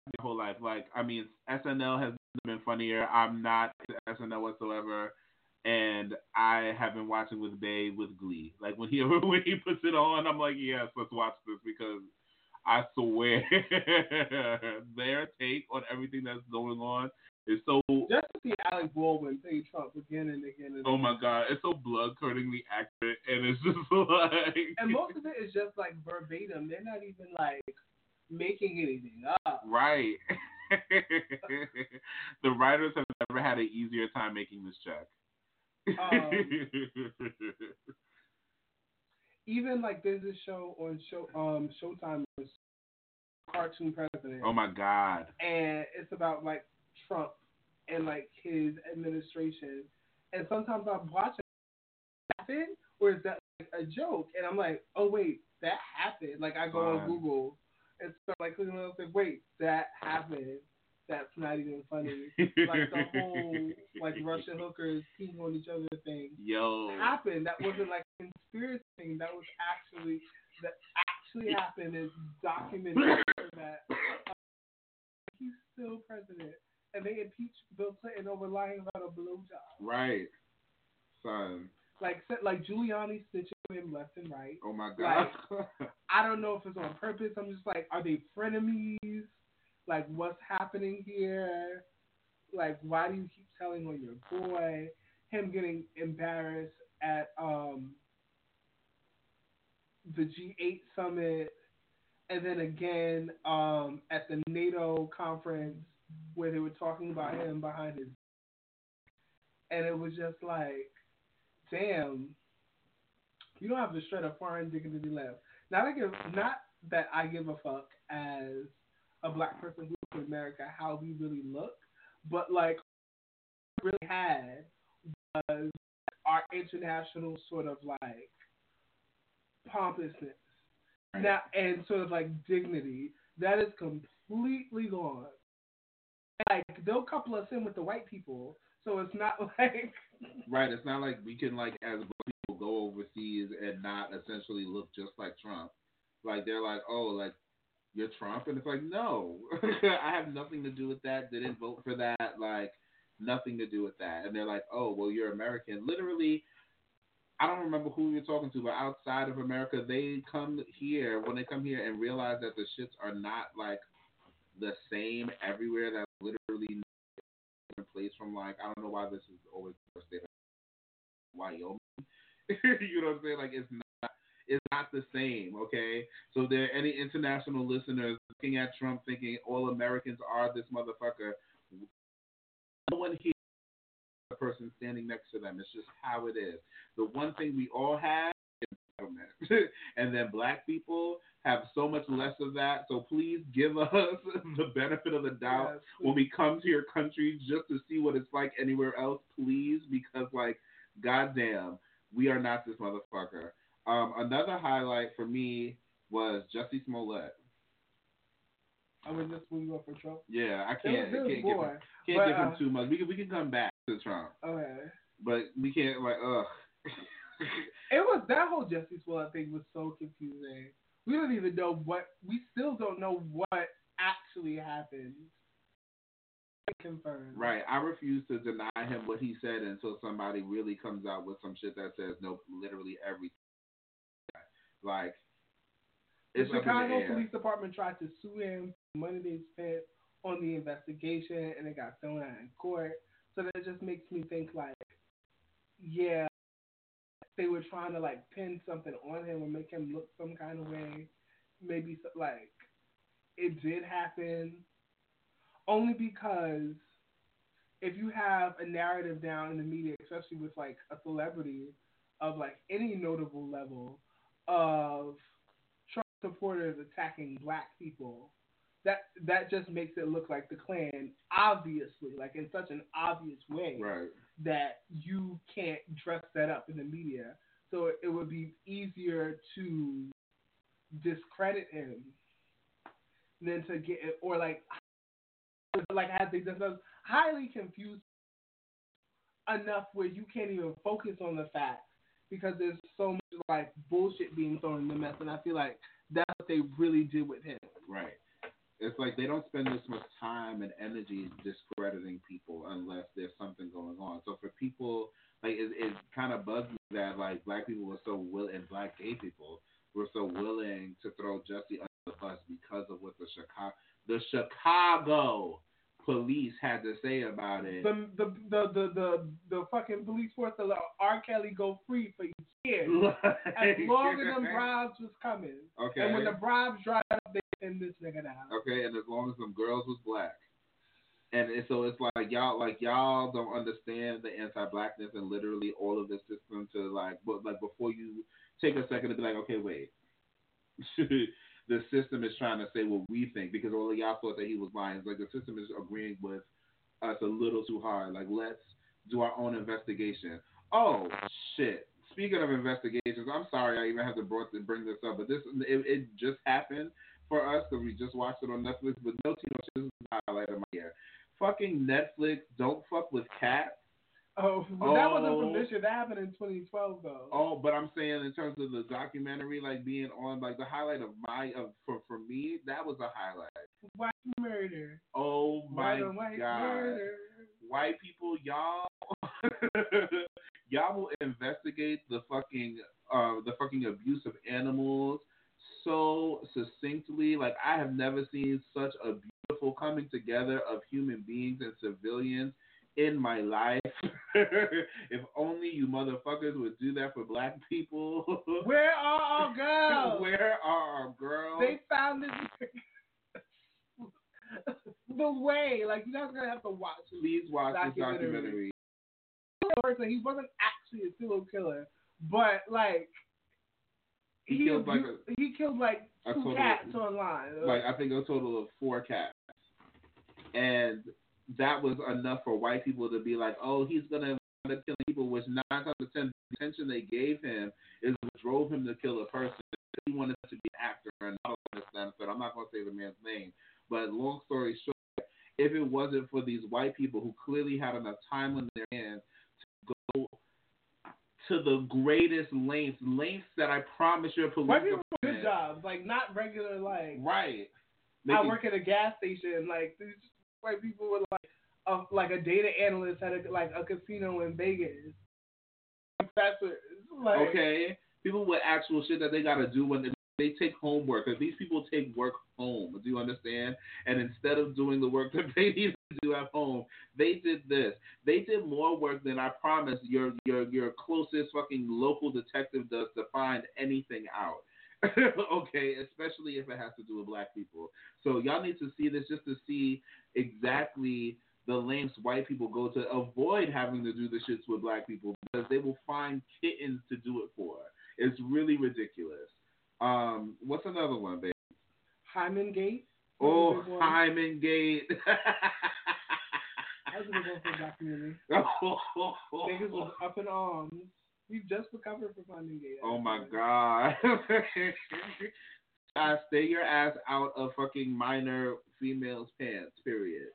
my whole life. Like, I mean, SNL has been funnier. I'm not SNL whatsoever, and I have been watching with Bay with Glee. Like when he (laughs) when he puts it on, I'm like, yes, let's watch this because I swear (laughs) their take on everything that's going on is so Just to see Alec Baldwin play Trump again and again and oh again. my god, it's so blood curdlingly accurate, and it's just (laughs) like And most of it is just like verbatim. They're not even like making anything up. Right. (laughs) the writers have never had an easier time making this check. Um, even like there's a show on show um Showtime, it's cartoon president, Oh my God. and it's about like Trump and like his administration. And sometimes I'm watching happen, or is that like a joke? And I'm like, oh wait, that happened. Like I go on Google and start like clicking on like, wait, that happened. That's not even funny. like the whole like Russian (laughs) hookers peeing on each other thing Yo. happened. That wasn't like a conspiracy thing. That was actually that actually happened. Is documented (laughs) that uh, he's still president, and they impeached Bill Clinton over lying about a blowjob. Right. Son. Like like Giuliani snitching him left and right. Oh my God. (laughs) I don't know if it's on purpose. I'm just like, are they frenemies? Like, what's happening here? Like, why do you keep telling on your boy? Him getting embarrassed at um the G8 summit, and then again um at the NATO conference where they were talking about mm-hmm. him behind his, and it was just like, damn, you don't have to shred a foreign dignity left. Not I give, not that I give a fuck as a black person who in America how we really look, but like what we really had was our international sort of like pompousness now and sort of like dignity that is completely gone. Like they'll couple us in with the white people, so it's not (laughs) like Right. It's not like we can like as black people go overseas and not essentially look just like Trump. Like they're like, oh, like you're Trump, and it's like, no, (laughs) I have nothing to do with that. Didn't vote for that. Like nothing to do with that. And they're like, oh, well, you're American. Literally, I don't remember who you're talking to, but outside of America, they come here when they come here and realize that the shits are not like the same everywhere. That literally different place from like I don't know why this is always the state of Wyoming. (laughs) you know what I'm saying? Like it's not it's not the same, okay? So there are any international listeners looking at Trump thinking all Americans are this motherfucker, no one here the person standing next to them. It's just how it is. The one thing we all have is entitlement. (laughs) and then black people have so much less of that. So please give (laughs) us the benefit of the doubt Yes. when we come to your country just to see what it's like anywhere else, please, because like, goddamn, we are not this motherfucker. Um, another highlight for me was Jussie Smollett. I mean, just when you go for Trump. Yeah, I can't, was I his can't give boy. him, can't But, give him uh, too much. We can we can come back to Trump, Okay. but we can't like ugh. It was that whole Jussie Smollett thing was so confusing. We don't even know what. We still don't know what actually happened. Confirmed. Right. I refuse to deny him what he said until somebody really comes out with some shit that says no, literally everything. Like, The it's in Chicago the. Police Department tried to sue him for money they spent on the investigation, and it got thrown out in court. So that just makes me think like, yeah, they were trying to like pin something on him or make him look some kind of way. Maybe like it did happen, only because if you have a narrative down in the media, especially with like a celebrity of like any notable level of Trump supporters attacking black people, that that just makes it look like the Klan, obviously, like in such an obvious way Right. that you can't dress that up in the media. So it would be easier to discredit him than to get it, or like (laughs) like have they themselves highly confused enough where you can't even focus on the facts because there's so much like bullshit being thrown in the mess and I feel like that's what they really did with him. Right. It's like they don't spend this much time and energy discrediting people unless there's something going on. So for people, like it, it kind of bugs me that like black people were so willing, and black gay people were so willing to throw Jussie under the bus because of what the Chicago, the Chicago police had to say about it. The the the the the, the fucking police force to let R. Kelly go free for years. (laughs) as long as them bribes was coming. Okay. And when the bribes dried up, they send this nigga down. Okay, and as long as some girls was black. And so it's like y'all like y'all don't understand the anti blackness and literally all of the system to like but like before you take a second to be like, okay, wait. (laughs) the system is trying to say what we think because all of y'all thought that he was lying. It's like the system is agreeing with us a little too hard. Like let's do our own investigation. Oh shit! Speaking of investigations, I'm sorry I even have to bring this up, but this it, it just happened for us because we just watched it on Netflix. But no Tino, this is the highlight of my year. Fucking Netflix, don't fuck with cats. Oh, but that wasn't Oh. from this year. That happened in 2012 though. Oh, but I'm saying in terms of the documentary, like being on, like the highlight of my of for for me, that was a highlight. White murder. Oh my White white god, murder. white people, y'all, (laughs) y'all will investigate the fucking uh the fucking abuse of animals so succinctly. Like I have never seen such a beautiful coming together of human beings and civilians in my life. (laughs) if only you motherfuckers would do that for black people. (laughs) Where are our girls? Where are our girls? They found this. (laughs) the way, like you guys are gonna have to watch. Please watch this Documentary. documentary. Person, he wasn't actually a serial killer, but like He killed, like, abu- he killed like two total- cats online. like I think a total of four cats, and that was enough for white people to be like, "Oh, he's gonna end up killing people." Which nine times out of ten, the attention they gave him is what drove him to kill a person. He wanted to be an actor, and I don't understand. But I'm not gonna say the man's name. But long story short, if it wasn't for these white people who clearly had enough time on their hands to the greatest lengths, lengths that I promise your police white people good jobs, like not regular like. Right. I Making- work at a gas station. Like these white people were like, a, like a data analyst at a, like a casino in Vegas. Professors, like okay, people with actual shit that they gotta do when they, they take homework. Because these people take work home. Do you understand? And instead of doing the work that (laughs) they need do at home, they did this. They did more work than I promised your your your closest fucking local detective does to find anything out. (laughs) okay, especially if it has to do with black people. So y'all need to see this just to see exactly the lengths white people go to avoid having to do the shits with black people because they will find kittens to do it for. It's really ridiculous. Um, what's another one, babe? Hymen Gate. Oh. Hymen Gate. (laughs) That was a good one for a documentary. (laughs) Niggas was up in arms. We just recovered from Hymen Gate. Oh my god. (laughs) uh, stay your ass out of fucking minor females' pants, period.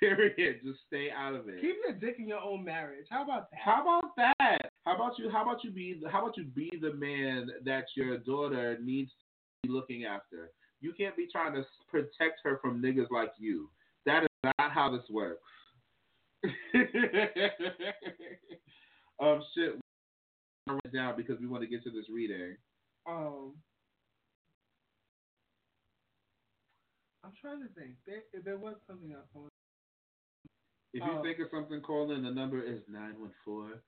Period. Just stay out of it. Keep your dick in your own marriage. How about that? How about that? How about you? How about you be? How about you be the man that your daughter needs to be looking after? You can't be trying to protect her from niggas like you. That is not how this works. (laughs) um, shit. Wrote down because we want to get to this reading. Um, I'm trying to think. There, there was something else. If you Oh. think of something, call in. The number is 914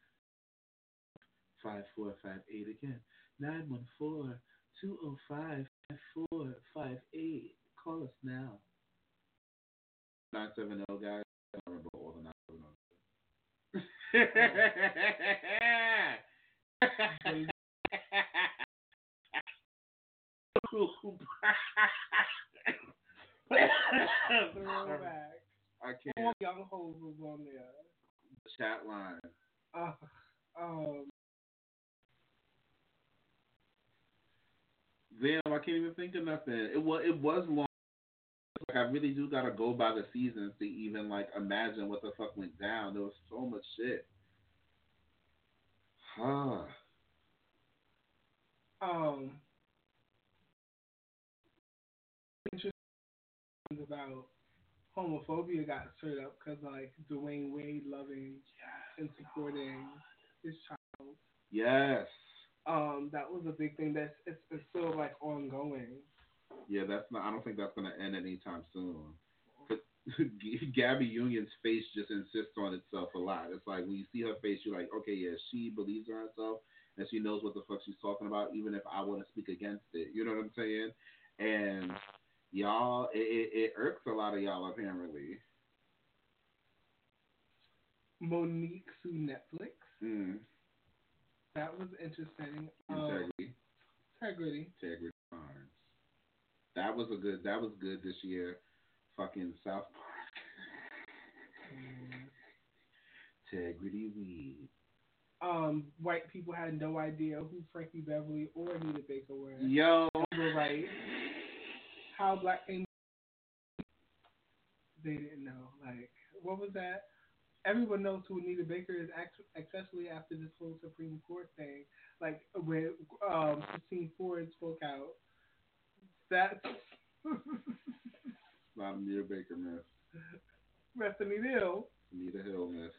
5458. Again, 914 205 5458. Call us now. 970, guys. I don't remember all the 970. Throwback. I All can't. young hoes was on there. Chat line. Uh, um, Damn, I can't even think of nothing. It was it was long. Like I really do gotta go by the seasons to even like imagine what the fuck went down. There was so much shit. Huh. um, interesting about homophobia got stirred up because like Dwyane Wade loving and supporting his child. Yes. Um, that was a big thing. That's it's, it's still like ongoing. Yeah, that's not. I don't think that's gonna end anytime soon. (laughs) Gabby Union's face just insists on itself a lot. It's like when you see her face, you're like, okay, yeah, she believes in herself and she knows what the fuck she's talking about, even if I want to speak against it. You know what I'm saying? And y'all, it, it, it irks a lot of y'all apparently. Mo'Nique sue Netflix. Mm. That was interesting. Um, Integrity. integrity. Integrity Farms. That was a good. That was good this year. Fucking South Park. (laughs) Integrity weed. Um, white people had no idea who Frankie Beverly or Anita Baker were. Yo. Were right. How black came. They didn't know. Like, what was that? Everyone knows who Anita Baker is, especially after this whole Supreme Court thing. Like when um, Christine Ford spoke out. That's (laughs) Not Anita Baker miss. Bethany Hill. Anita Hill miss.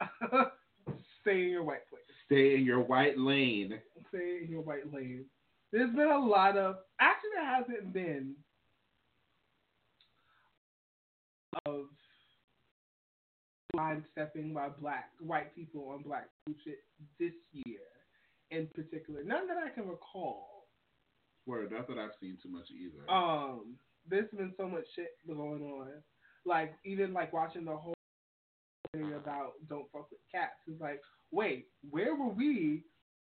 (laughs) Stay in your white place. Stay in your white lane. Stay in your white lane. There's been a lot of actually there hasn't been of line stepping by black white people on black shit this year in particular. None that I can recall. Word, not that I've seen too much either. Um, there's been so much shit going on. Like even like watching the whole thing about don't fuck with cats. It's like, wait, where were we?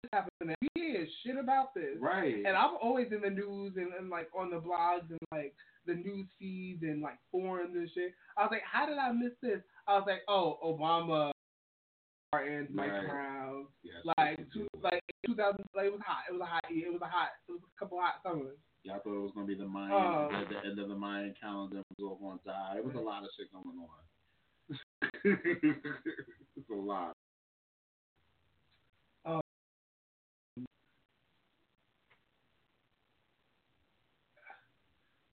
This happened. We hear shit about this. right. And I'm always in the news and, and like on the blogs and like the news feeds and like forums and shit. I was like, how did I miss this? I was like, oh, Obama, and Mike Right. Brown, Yes, like two, like 2000, like it was hot. It was a hot year. It was a hot. It was a couple hot summers. Y'all thought it was gonna be the Mayan, Um, at the end of the Mayan calendar. We all gonna die. It was a lot of shit going on. (laughs) it's a lot.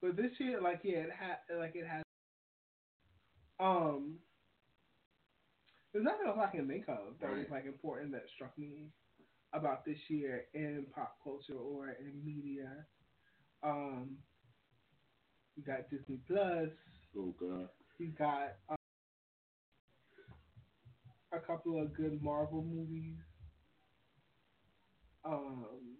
But this year, like yeah, it had like it had. Um, there's nothing else I can think of that was like important that struck me about this year in pop culture or in media. Um, you got Disney Plus. Oh god. You got um, a couple of good Marvel movies. Um,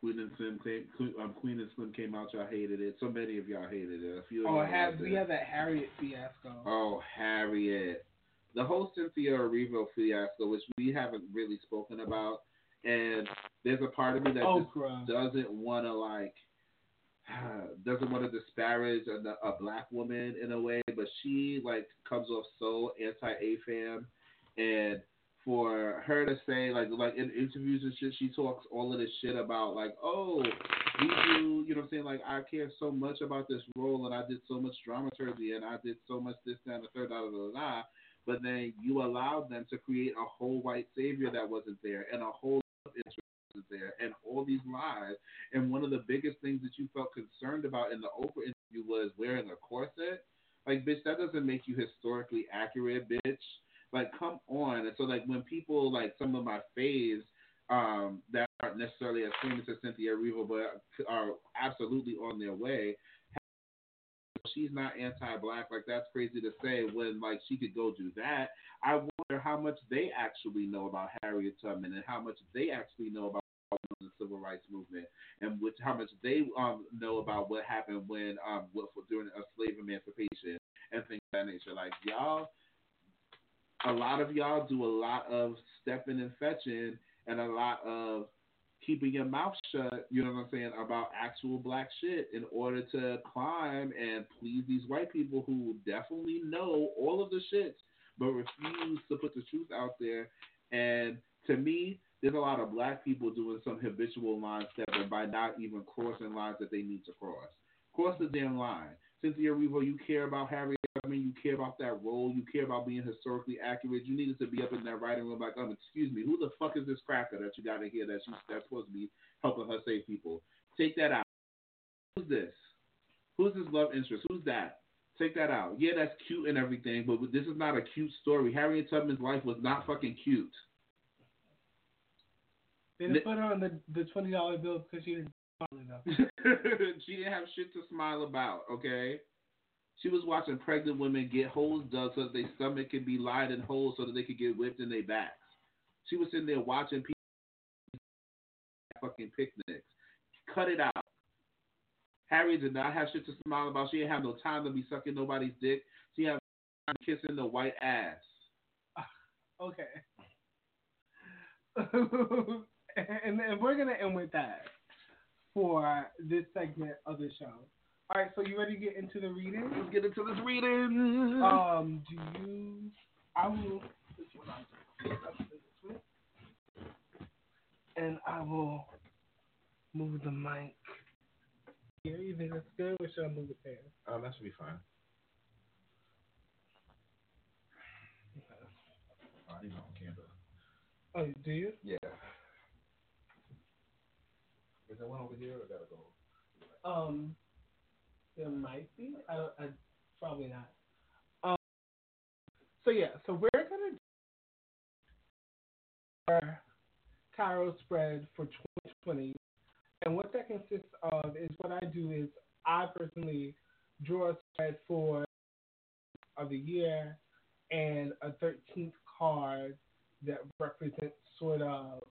Queen and Slim came. Queen, um, Queen and Slim came out. Y'all hated it. So many of y'all hated it. A few. Oh, have we have that Harriet fiasco? Oh, Harriet. The whole Cynthia Erivo fiasco, which we haven't really spoken about, and there's a part of me that just doesn't want to like (sighs) doesn't want to disparage a, a black woman in a way, but she like comes off so anti AFAM, and for her to say like like in interviews and shit, she talks all of this shit about like oh we do you know what I'm saying like I care so much about this role and I did so much dramaturgy and I did so much this and the third da da da da, but then you allowed them to create a whole white savior that wasn't there and a whole interest wasn't there and all these lies and one of the biggest things that you felt concerned about in the Oprah interview was wearing a corset. Like, bitch, that doesn't make you historically accurate, bitch. Like, come on. And so, like, when people, like, some of my faves um, that aren't necessarily as famous as Cynthia Erivo, but are absolutely on their way, she's not anti-black. Like, that's crazy to say when, like, she could go do that. I wonder how much they actually know about Harriet Tubman and how much they actually know about the civil rights movement and which how much they um know about what happened when um what during a slave emancipation and things of that nature. Like y'all, a lot of y'all do a lot of stepping and fetching and a lot of keeping your mouth shut. You know what I'm saying about actual black shit in order to climb and please these white people who definitely know all of the shit but refuse to put the truth out there. And to me, there's a lot of black people doing some habitual line stepping by not even crossing lines that they need to cross. Cross the damn line. Cynthia Erivo, you care about Harriet Tubman, you care about that role, you care about being historically accurate. You needed to be up in that writing room like, um, excuse me, who the fuck is this cracker that you got in here that she's that's supposed to be helping her save people? Take that out. Who's this? Who's this love interest? Who's that? Take that out. Yeah, that's cute and everything, but this is not a cute story. Harriet Tubman's life was not fucking cute. They didn't put her on the the twenty dollar bill because she didn't smile enough. (laughs) she didn't have shit to smile about, okay? She was watching pregnant women get holes dug so that their stomach could be lined and holes so that they could get whipped in their backs. She was sitting there watching people fucking picnics. Cut it out. Harry did not have shit to smile about. She didn't have no time to be sucking nobody's dick. She had time kissing the white ass. (laughs) Okay. (laughs) and, and we're gonna end with that for this segment of the show. All right, so you ready to get into the reading? Let's get into this reading. Um, do you? I will. This one I'll just up this way. And I will move the mic here. You think that's good, or should I move it there? oh, that should be fine. I need my own candle. Oh, do you? Yeah. Is there one over here or gotta go? Um, there might be. Probably not. Um, so yeah, so we're gonna do our tarot spread for 2020, and what that consists of is what I do is I personally draw a spread for of the year and a 13th card that represents sort of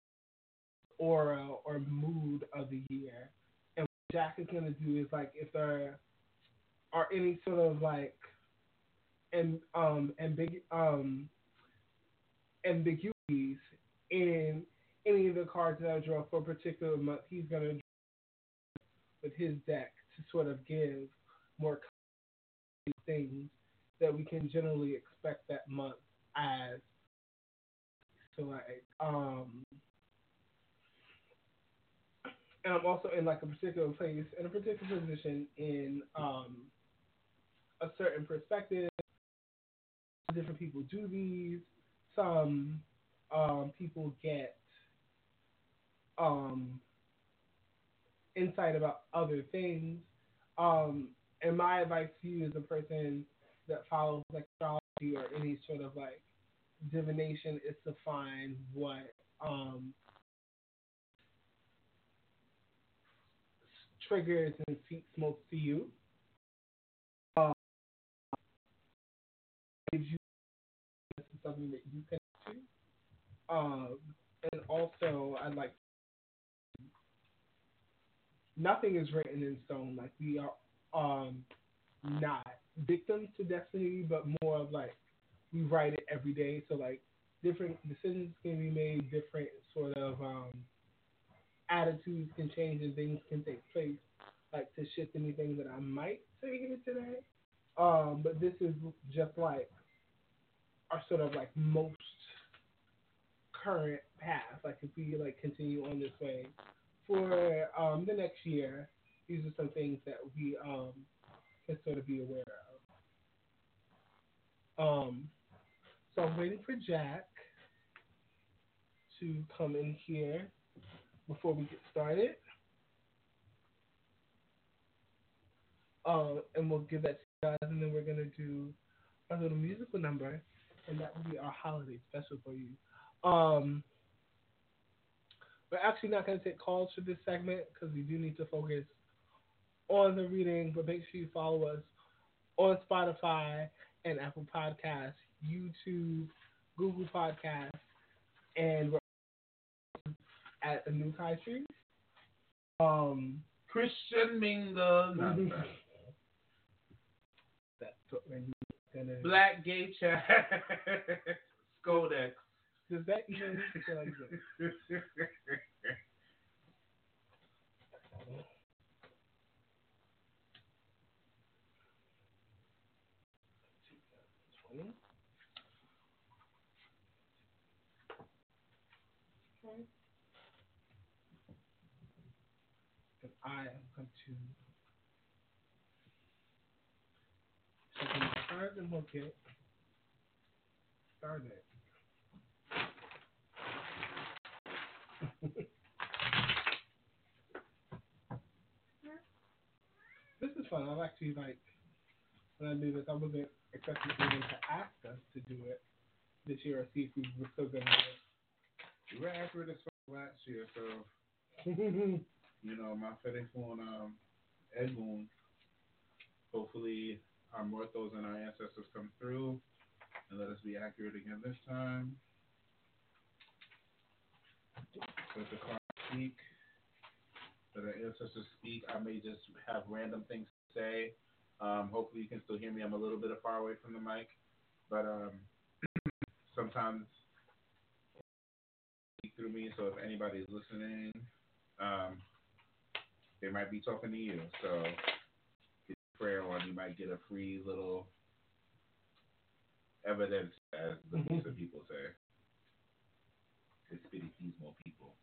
aura or mood of the year. And what Jack is gonna do is like if there are any sort of like and um ambig- um ambiguities in any of the cards that I draw for a particular month, he's gonna draw with his deck to sort of give more things that we can generally expect that month as. So like um and I'm also in like a particular place in a particular position in um a certain perspective. Different people do these. Some um people get um insight about other things. Um and my advice to you as a person that follows astrology or any sort of like divination is to find what um triggers and speaks most to you. Something that you can do. Um, and also, I'd like nothing is written in stone. Like we are um, not victims to destiny, but more of like we write it every day. So like different decisions can be made, different sort of um, attitudes can change, and things can take place. Like to shift anything that I might say here today. Um, but this is just like our sort of like most current path. Like if we like continue on this way for um, the next year, these are some things that we um, can sort of be aware of. Um, so I'm waiting for Jack to come in here before we get started. Uh, and we'll give that to you guys, and then we're gonna do a little musical number, and that will be our holiday special for you. Um, we're actually not gonna take calls for this segment because we do need to focus on the reading. But make sure you follow us on Spotify and Apple Podcasts, YouTube, Google Podcasts, and we're at a new country. Um, Christian Mingle. That's what we're gonna. Black gay chat. (laughs) Scodex. Does that even feel like this? Twenty. Okay. And I am going to check in the cards and we'll get started. this is fun. I'm actually like when I do this, I wasn't expecting anyone to ask us to do it this year or see if we were still gonna do it. You were accurate as fuck last year, so (laughs) you know my fitting phone um Edmund. Hopefully our mortals and our ancestors come through and let us be accurate again this time. Let the cards speak. Let our ancestors speak. I may just have random things to say. Um, hopefully you can still hear me. I'm a little bit far away from the mic, but um, (clears throat) sometimes speak through me. So if anybody's listening, um, they might be talking to you. So prayer on. You might get a free little evidence, as the Mhm. Musa people say. It's spiritismo people.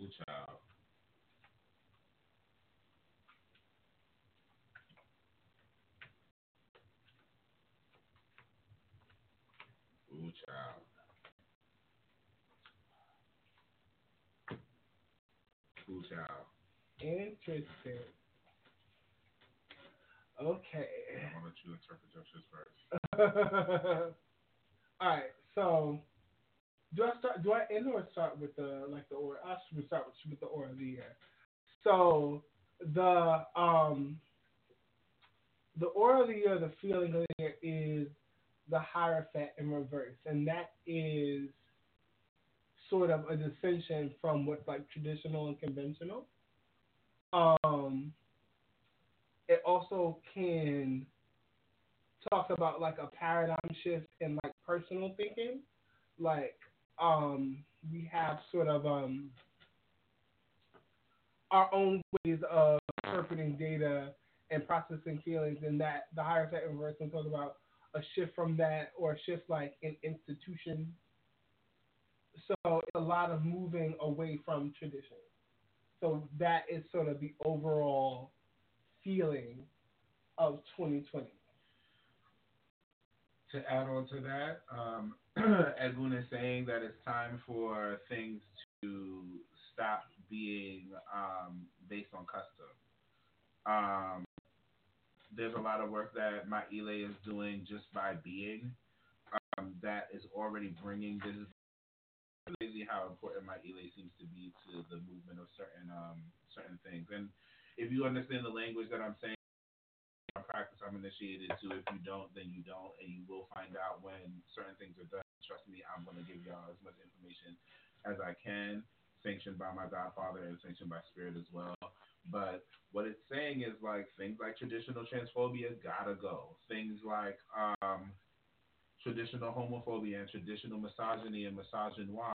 Ooh, child. Ooh, child. Ooh, child. Interesting. Okay. I'll let you interpret your shit first. (laughs) All right. So, do I start? Do I end or start with the like the or? I should start with, with the or of the year. So the um the aura of the year, the feeling of the year is the hierophant in reverse, and that is sort of a dissension from what's like traditional and conventional. Um, it also can talk about like a paradigm shift in like personal thinking. Like um we have sort of um our own ways of interpreting data and processing feelings and that the hierophant reverse can talk about a shift from that or a shift like in institution. So it's a lot of moving away from tradition. So that is sort of the overall feeling of 2020. to add on to that, um, (clears throat) Edwin is saying that it's time for things to stop being um, based on custom. Um, there's a lot of work that Maile is doing just by being um, that is already bringing this. Crazy how important Maile seems to be to the movement of certain um, certain things. And if you understand the language that I'm saying I practice I'm initiated to. If you don't, then you don't, and you will find out when certain things are done. Trust me, I'm going to give y'all as much information as I can, sanctioned by my Godfather and sanctioned by Spirit as well. But what it's saying is like things like traditional transphobia gotta go. Things like um, traditional homophobia and traditional misogyny and misogynoir.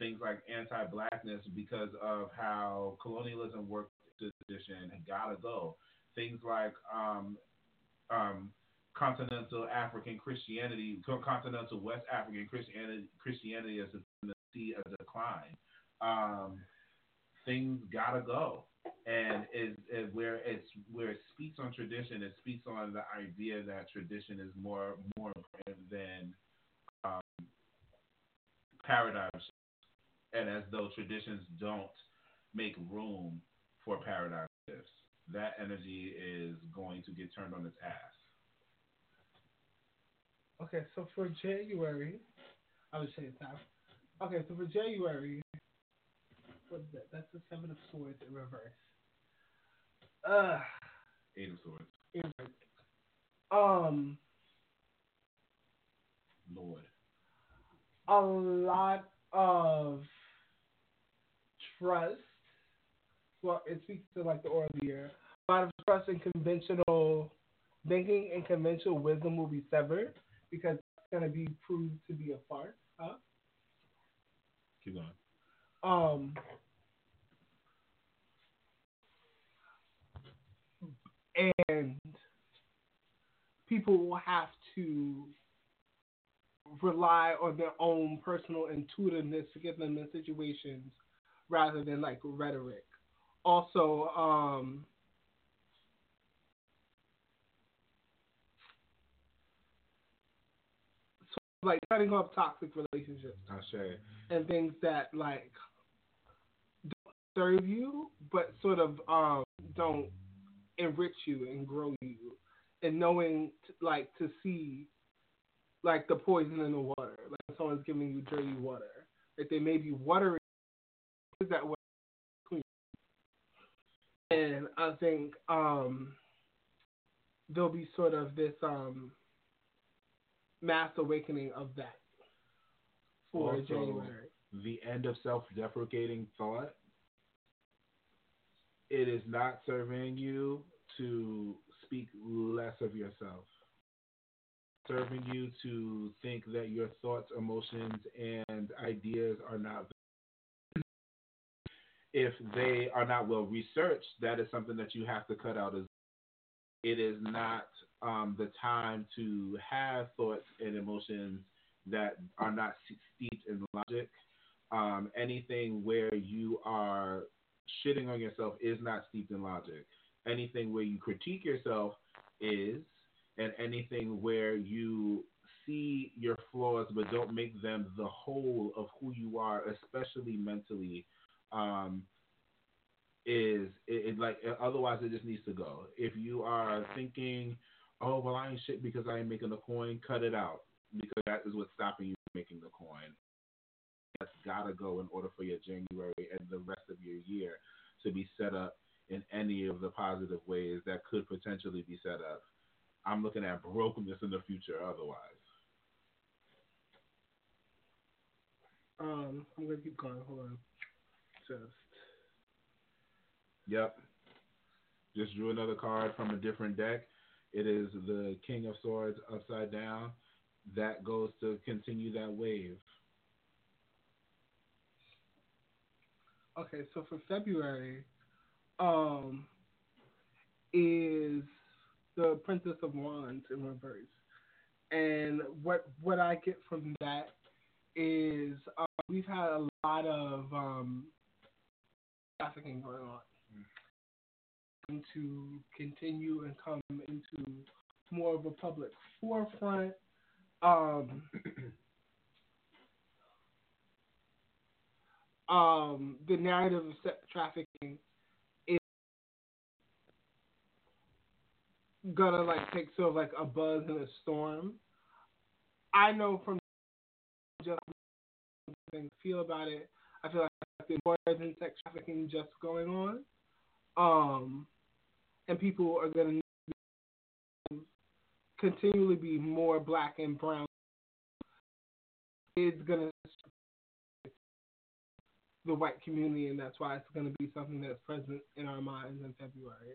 Things like anti-blackness because of how colonialism worked tradition gotta go things like um, um, continental African Christianity, continental West African Christianity, Christianity as a see a decline. Um, things gotta go, and is where it's where it speaks on tradition. It speaks on the idea that tradition is more more important than um, paradigm and as though traditions don't make room for paradigm shifts that energy is going to get turned on its ass. Okay, so for January, I was saying time. Okay, so for January, what is that? That's the Seven of Swords in reverse. Uh, Eight of Swords. in reverse. Um, Lord. a lot of trust. Well, it speaks to like the aura of the year. A lot of trust in conventional thinking and conventional wisdom will be severed because it's going to be proved to be a farce. Huh? Keep going. Um, and people will have to rely on their own personal intuitiveness to get them in situations rather than like rhetoric. Also, um, so, like cutting off toxic relationships and things that like don't serve you, but sort of um don't enrich you and grow you, and knowing t- like to see like the poison in the water, like someone's giving you dirty water, like they may be watering that clean? And I think um there'll be sort of this um mass awakening of that for Also- January. the end of self-deprecating thought. It is not serving you to speak less of yourself. Serving you to think that your thoughts, emotions, and ideas are not if they are not well researched, that is something that you have to cut out as it is not um, the time to have thoughts and emotions that are not steeped in logic. Um, anything where you are shitting on yourself is not steeped in logic. Anything where you critique yourself is, and anything where you see your flaws but don't make them the whole of who you are, especially mentally, um, is it, it, like otherwise it just needs to go. If you are thinking, oh well, I ain't shit because I ain't making the coin, cut it out because that is what's stopping you from making the coin. That's gotta go in order for your January and the rest of your year to be set up in any of the positive ways that could potentially be set up. I'm looking at brokenness in the future otherwise. Um, I'm gonna keep going. Hold on. Just. Yep. Just drew another card from a different deck. It is the King of Swords upside down. That goes to continue that wave. Okay, so for February, um, is the Princess of Wands in reverse, and what what I get from that is uh, we've had a lot of um, trafficking going on. Mm. To continue and come into more of a public forefront. Um, (clears throat) um, the narrative of sex trafficking is gonna like take sort of like a buzz in a storm. I know from just feel about it. I feel like there's more than sex trafficking just going on, um, and people are gonna continually be more black and brown. It's gonna the white community, and that's why it's going to be something that's present in our minds in February.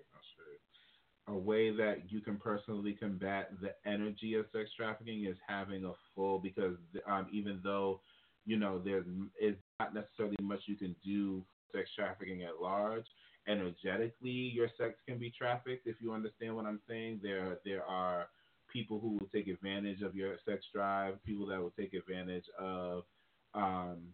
A way that you can personally combat the energy of sex trafficking is having a full because um, even though you know there's is not necessarily much you can do sex trafficking at large. Energetically, your sex can be trafficked. If you understand what I'm saying, there there are people who will take advantage of your sex drive, people that will take advantage of um,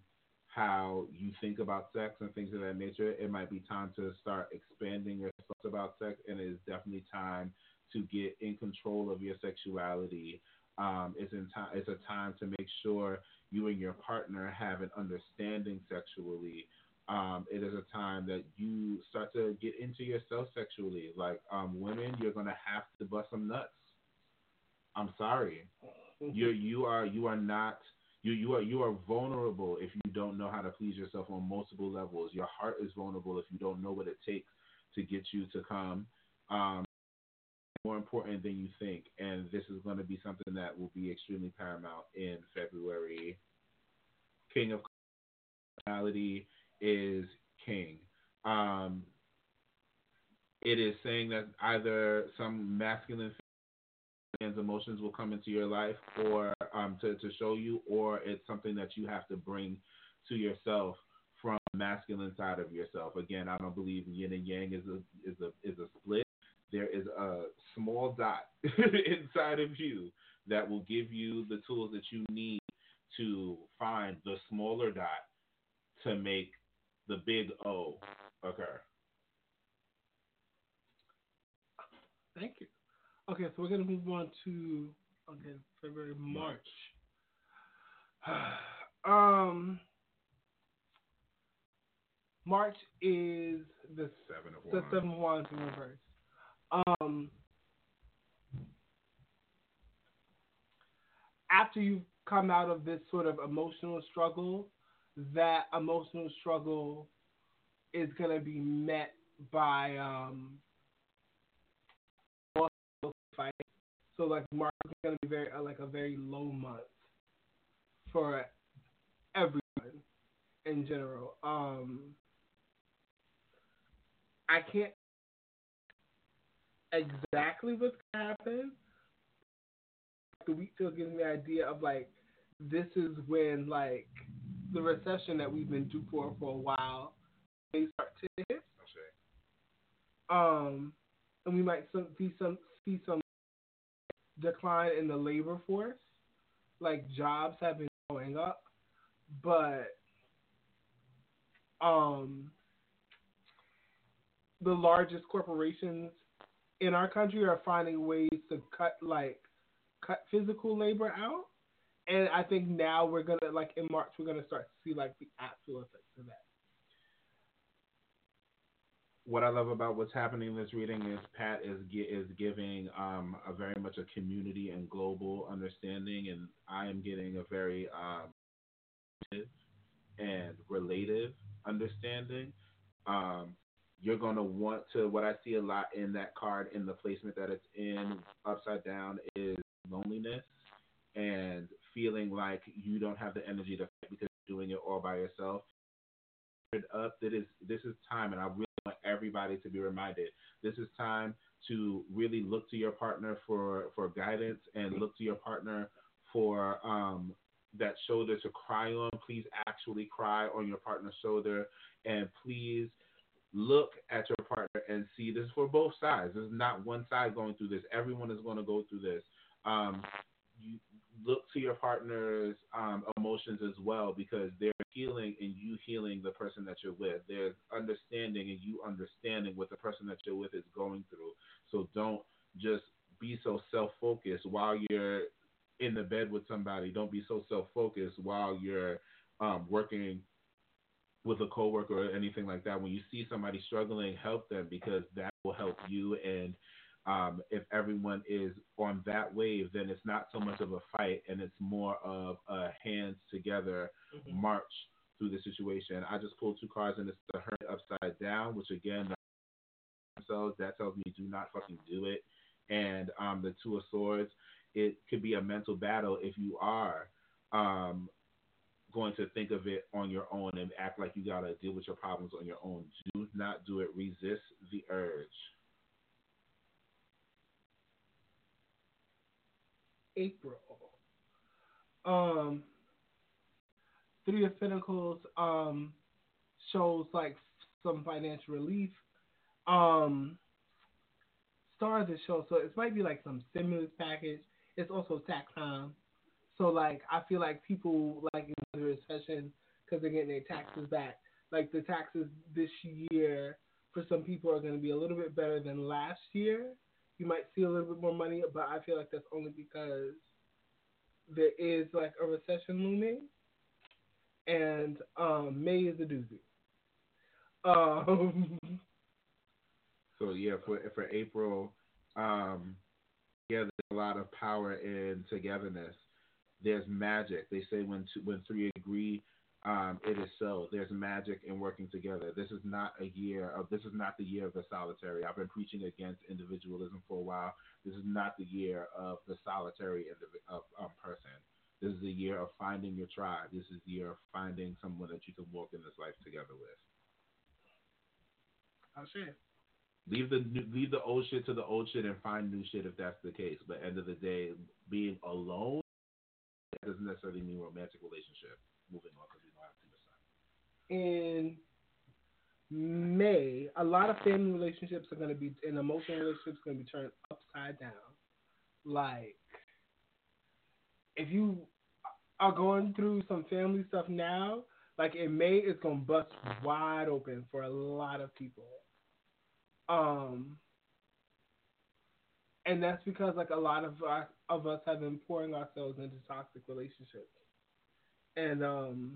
how you think about sex and things of that nature, it might be time to start expanding your thoughts about sex, and it is definitely time to get in control of your sexuality. Um, it's in. It's a time to make sure you and your partner have an understanding sexually. Um, it is a time that you start to get into yourself sexually. Like um, women, you're gonna have to bust some nuts. I'm sorry. (laughs) You you are you are not you you are you are vulnerable if you don't know how to please yourself on multiple levels. Your heart is vulnerable if you don't know what it takes to get you to come. Um, more important than you think, and this is going to be something that will be extremely paramount in February. King of personality is king. Um, it is saying that either some masculine man's emotions will come into your life or um, to, to show you, or it's something that you have to bring to yourself from masculine side of yourself. Again, I don't believe yin and yang is a is a is a split. There is a small dot (laughs) inside of you that will give you the tools that you need to find the smaller dot to make the big O occur. Thank you. Okay, so we're gonna move on to okay February March. (sighs) um, March is the seven of the wands. seven of wands in reverse. Um, after you come out of this sort of emotional struggle, that emotional struggle is gonna be met by um. So like March is gonna be very uh, like a very low month for everyone. in general. Um, I can't exactly what's gonna happen. The week still gives me the idea of like this is when like the recession that we've been due for for a while may start to hit. Um, and we might some, see some see some decline in the labor force, like jobs have been going up, but um, the largest corporations in our country are finding ways to cut like cut physical labor out, and I think now we're gonna like in March we're gonna start to see like the actual effects of that. what I love about what's happening in this reading is Pat is is giving um, a very much a community and global understanding, and I am getting a very um, and relative understanding. Um, you're going to want to. What I see a lot in that card in the placement that it's in upside down is loneliness and feeling like you don't have the energy to fight because you're doing it all by yourself. Up that is this is time, and I really want everybody to be reminded. This is time to really look to your partner for for guidance and look to your partner for um, that shoulder to cry on. Please actually cry on your partner's shoulder, and please look at your partner and see this for both sides. There's not one side going through this. Everyone is going to go through this. Um, you look to your partner's um, emotions as well because they're healing and you healing the person that you're with. There's understanding and you understanding what the person that you're with is going through. So don't just be so self focused while you're in the bed with somebody. Don't be so self focused while you're um, working with a coworker or anything like that. When you see somebody struggling, help them because that will help you. And um, if everyone is on that wave, then it's not so much of a fight and it's more of a hands together Mm-hmm. march through the situation. I just pulled two cards and it's the hurt upside down, which again, themselves that tells me do not fucking do it. And um, the Two of Swords, it could be a mental battle if you are um, going to think of it on your own and act like you gotta deal with your problems on your own. Do not do it. Resist the urge. April. Um, Three of Pentacles um shows like some financial relief. Um, Stars it shows so it might be like some stimulus package. It's also tax time, so like I feel like people like in the recession because they're getting their taxes back. Like the taxes this year for some people are going to be a little bit better than last year. You might see a little bit more money, but I feel like that's only because there is like a recession looming, and um, May is a doozy. Um, (laughs) So yeah, for for April, um, yeah, there's a lot of power in togetherness. There's magic. They say when two, when three agree, um, it is so. There's magic in working together. This is not a year of. This is not the year of the solitary. I've been preaching against individualism for a while. This is not the year of the solitary indiv- of, um, person. This is the year of finding your tribe. This is the year of finding someone that you can walk in this life together with. I'll. Leave the leave the old shit to the old shit and find new shit if that's the case. But end of the day, being alone doesn't necessarily mean romantic relationship. Moving on because we don't have too much time. in May, a lot of family relationships are going to be, and emotional relationships are going to be turned upside down. Like, if you are going through some family stuff now, like in May, it's going to bust wide open for a lot of people. Um, and that's because like a lot of us, of us have been pouring ourselves into toxic relationships, and um,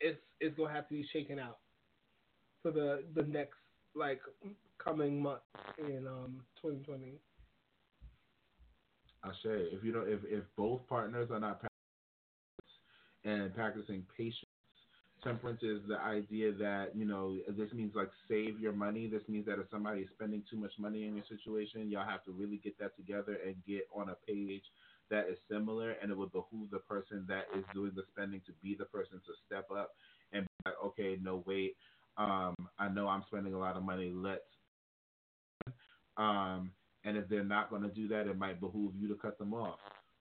it's it's gonna have to be shaken out for the the next like coming month in um 2020. I'll say if you don't if if both partners are not practicing and practicing patience. Temperance is the idea that you know this means like save your money. This means that if somebody is spending too much money in your situation, y'all have to really get that together and get on a page that is similar, and it would behoove the person that is doing the spending to be the person to step up and be like, okay, no, wait, um, I know I'm spending a lot of money. Let's, um, and if they're not going to do that, it might behoove you to cut them off.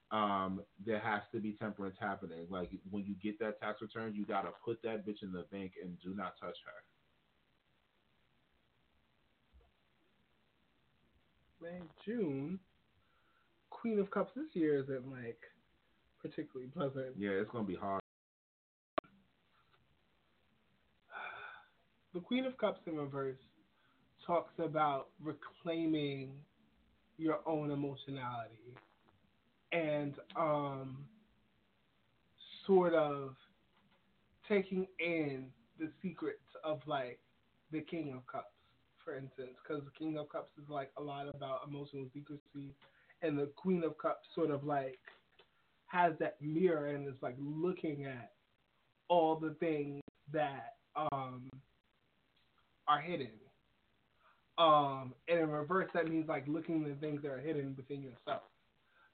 Um, there has to be temperance happening. Like when you get that tax return, you got to put that bitch in the bank and do not touch her. May, June. Queen of Cups this year isn't like particularly pleasant. Yeah, it's gonna be hard. The Queen of Cups in reverse talks about reclaiming your own emotionality and um, sort of taking in the secrets of like the King of Cups, for instance, because the King of Cups is like a lot about emotional secrecy, and the Queen of Cups sort of like has that mirror and is like looking at all the things that um, are hidden. Um, and in reverse, that means like looking at things that are hidden within yourself.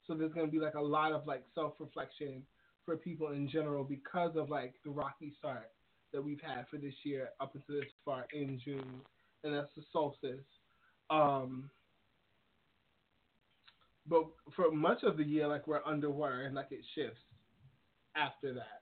So there's going to be like a lot of like self reflection for people in general because of like the rocky start that we've had for this year up until this far in June, and that's the solstice. Um, but for much of the year, like we're underwater and like it shifts after that.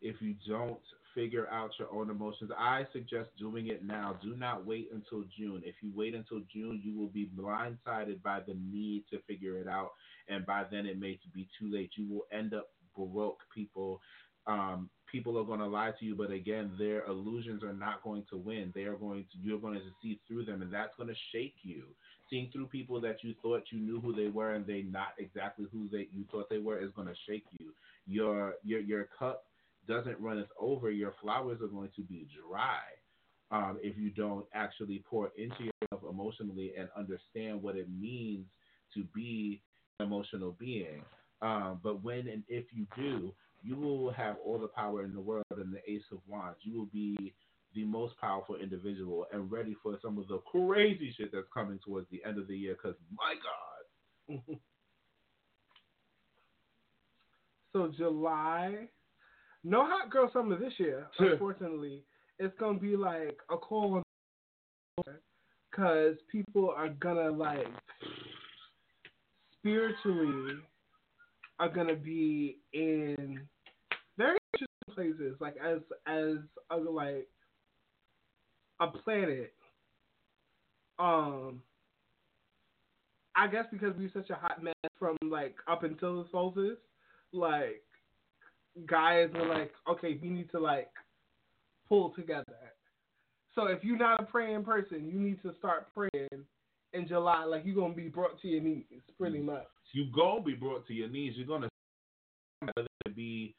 If you don't figure out your own emotions, I suggest doing it now. Do not wait until June. If you wait until June, you will be blindsided by the need to figure it out, and by then it may be too late. You will end up broke, people. Um, people are going to lie to you, but again, their illusions are not going to win. They are going to you're going to see through them, and that's going to shake you. Seeing through people that you thought you knew who they were and they not exactly who they you thought they were is going to shake you. Your your your cup doesn't run its over. Your flowers are going to be dry. Um, if you don't actually pour into yourself emotionally and understand what it means to be an emotional being. Um, but when and if you do, you will have all the power in the world and the Ace of Wands. You will be the most powerful individual and ready for some of the crazy shit that's coming towards the end of the year. Because my God. (laughs) so July, no hot girl summer this year. (laughs) Unfortunately, it's gonna be like a call because people are gonna like spiritually are gonna be in very interesting places, like as as other like a planet. Um, I guess because we're such a hot mess from like up until the solstice, like guys are like, okay, we need to like pull together. So if you're not a praying person, you need to start praying in July. Like you're gonna be brought to your knees, pretty mm. much. You gonna be brought to your knees. You're gonna whether it be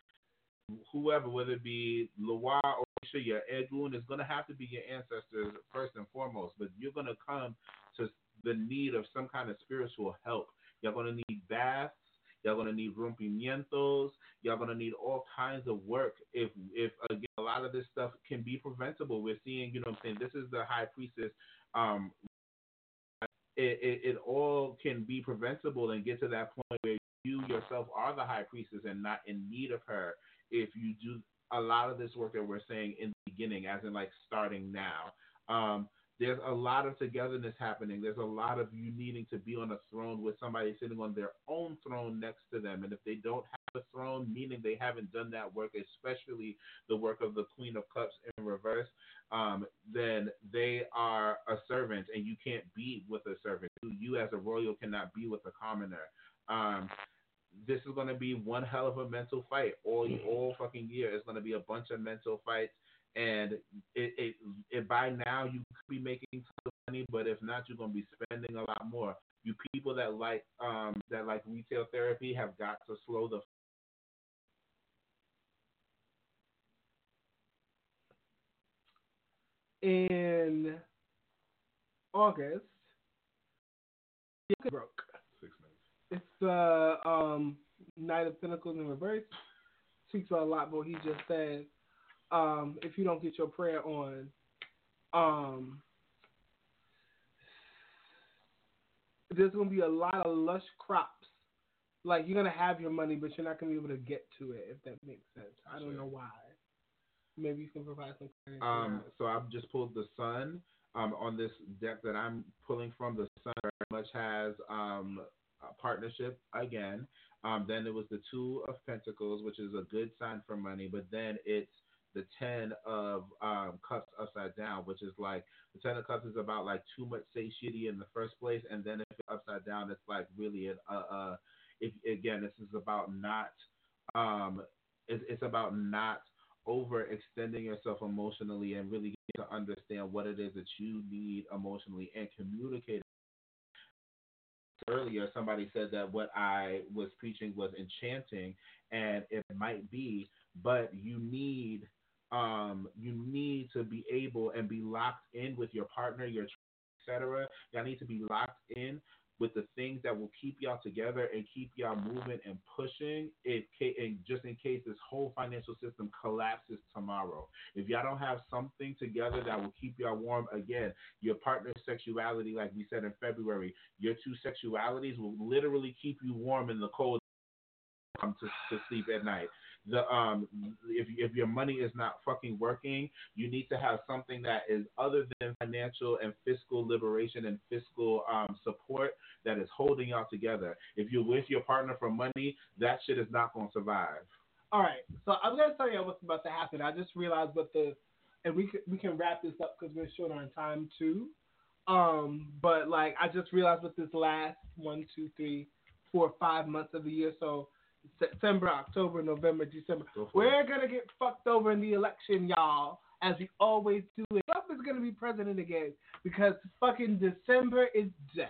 whoever, whether it be Loire or your Edwin is gonna have to be your ancestors first and foremost. But you're gonna come to the need of some kind of spiritual help. You're gonna need baths. Y'all gonna need rompimientos. Y'all gonna need all kinds of work. If if again a lot of this stuff can be preventable. We're seeing, you know, I'm saying this is the high priestess. Um, it, it, it all can be preventable and get to that point where you yourself are the high priestess and not in need of her. If you do a lot of this work that we're saying in the beginning, as in like starting now. Um, there's a lot of togetherness happening. There's a lot of you needing to be on a throne with somebody sitting on their own throne next to them. And if they don't have a throne, meaning they haven't done that work, especially the work of the Queen of Cups in reverse, um, then they are a servant and you can't be with a servant. You, as a royal cannot be with a commoner. Um, this is going to be one hell of a mental fight all all fucking year. It's going to be a bunch of mental fights and it, it, it by now you could be making of money, but if not, you're gonna be spending a lot more. You people that like um that like retail therapy have got to slow the in August. Broke. six minutes. It's the um, Knight of Pentacles in reverse. Speaks a lot, but he just said, um, if you don't get your prayer on, um, there's going to be a lot of lush crops like you're gonna have your money, but you're not gonna be able to get to it. If that makes sense. I don't Sure. know why. Maybe you can provide some clarity. Um, so I've just pulled the sun. Um, on this deck that I'm pulling from, the sun very much has um, a partnership again. Um, then it was the two of pentacles, which is a good sign for money. But then it's the ten of um, cups upside down, which is like the ten of cups is about like too much satiety in the first place, and then if it's upside down, it's like really a, a, a if again this is about not um, it's, it's about not overextending yourself emotionally and really to understand what it is that you need emotionally and communicate. Earlier, somebody said that what I was preaching was enchanting, and it might be, but you need um you need to be able and be locked in with your partner, your etc. Y'all need to be locked in with the things that will keep y'all together and keep y'all moving and pushing. If and just in case this whole financial system collapses tomorrow, if y'all don't have something together that will keep y'all warm, again, your partner's sexuality, like we said in February, your two sexualities will literally keep you warm in the cold. Come to, to sleep at night. The um, if if your money is not fucking working, you need to have something that is other than financial and fiscal liberation and fiscal um support that is holding y'all together. If you're with your partner for money, that shit is not gonna survive. All right, so I'm gonna tell you what's about to happen. I just realized what the, and we we can wrap this up because we're short on time too. Um, but like I just realized with this last one, two, three, four, five months of the year, so September, October, November, December, we're gonna get fucked over in the election, y'all, as we always do. It. Trump is gonna be president again because fucking December is death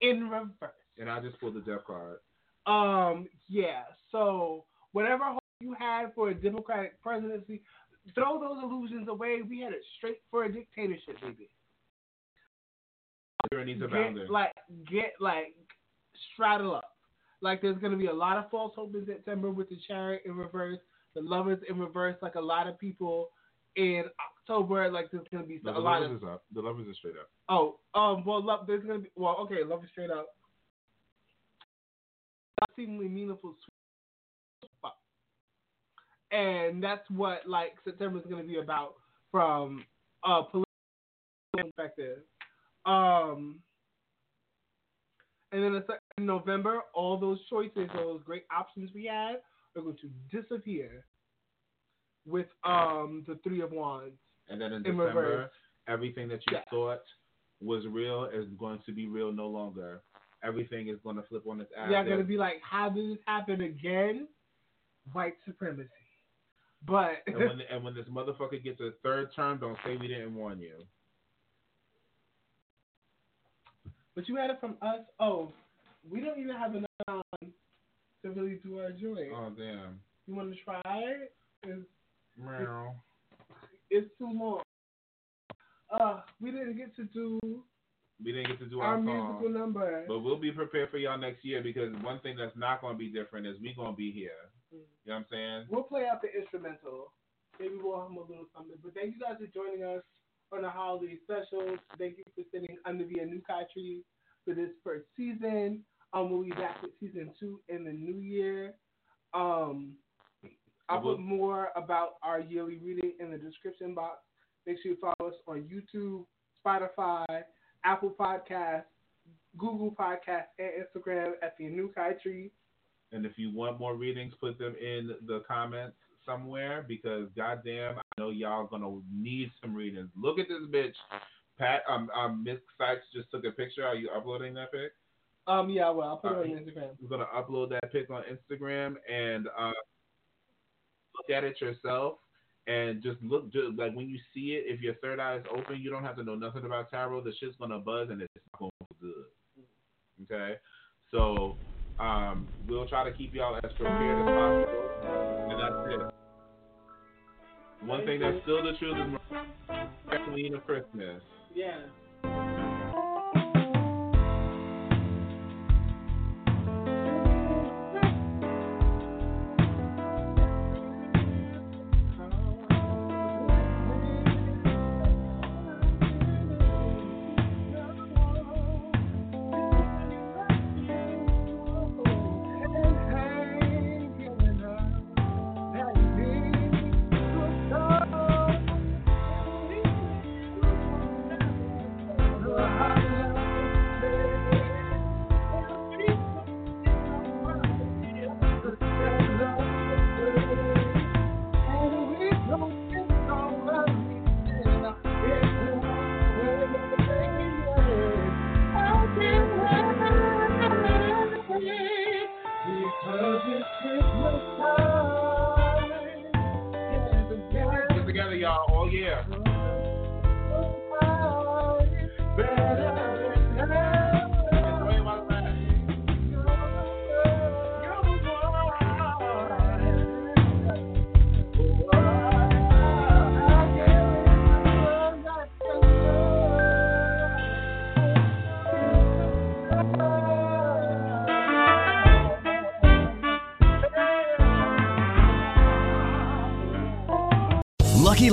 in reverse. And I just pulled the death card. Um, yeah. So whatever hope you had for a Democratic presidency, throw those illusions away. We had it straight for a dictatorship, baby. Tyranny's Get abounding. like get like straddle up. Like there's gonna be a lot of false hope in September with the chariot in reverse, the lovers in reverse. Like a lot of people in October, like there's gonna be No, a lot of. The lovers is straight up. oh um well love there's gonna be well okay love is straight up. Seemingly meaningful and that's what like September is going to be about from a political perspective. Um, and then in November, all those choices, those great options we had, are going to disappear with um the Three of Wands. And then in, In December, reverse. everything that you Yeah. thought was real is going to be real no longer. Everything is going to flip on its ass. You're going to be like, how did this happen again? White supremacy. But and when and when this motherfucker gets a third term, don't say we didn't warn you. But you had it from us. Oh, we don't even have enough time to really do our joint. Oh damn. You want to try it? It's, Meow. it's too long. Uh, we didn't get to do We didn't get to do our our, musical song. number. But we'll be prepared for y'all next year because one thing that's not going to be different is we going to be here. You know what I'm saying? We'll play out the instrumental. Maybe we'll hum a little something. But thank you guys for joining us on the holiday special. Thank you for sitting under the Anukai tree for this first season. Um, we'll be back with season two in the new year. Um, I'll put more about our yearly reading in the description box. Make sure you follow us on YouTube, Spotify, Apple Podcasts, Google Podcasts, and Instagram at the Anukai tree. And if you want more readings, put them in the comments somewhere because goddamn, know y'all gonna need some readings. Look at this bitch. Pat, um, um, Miss Sykes just took a picture. Are you uploading that pic? Um, yeah, well, I'll put it on Uh, Instagram. We're gonna upload that pic on Instagram and uh, look at it yourself and just look just like when you see it. If your third eye is open, you don't have to know nothing about tarot. The shit's gonna buzz and it's not gonna feel good. Okay, so um, we'll try to keep y'all as prepared as possible, and that's it. One thing that's still the truth is Christmas. Yeah.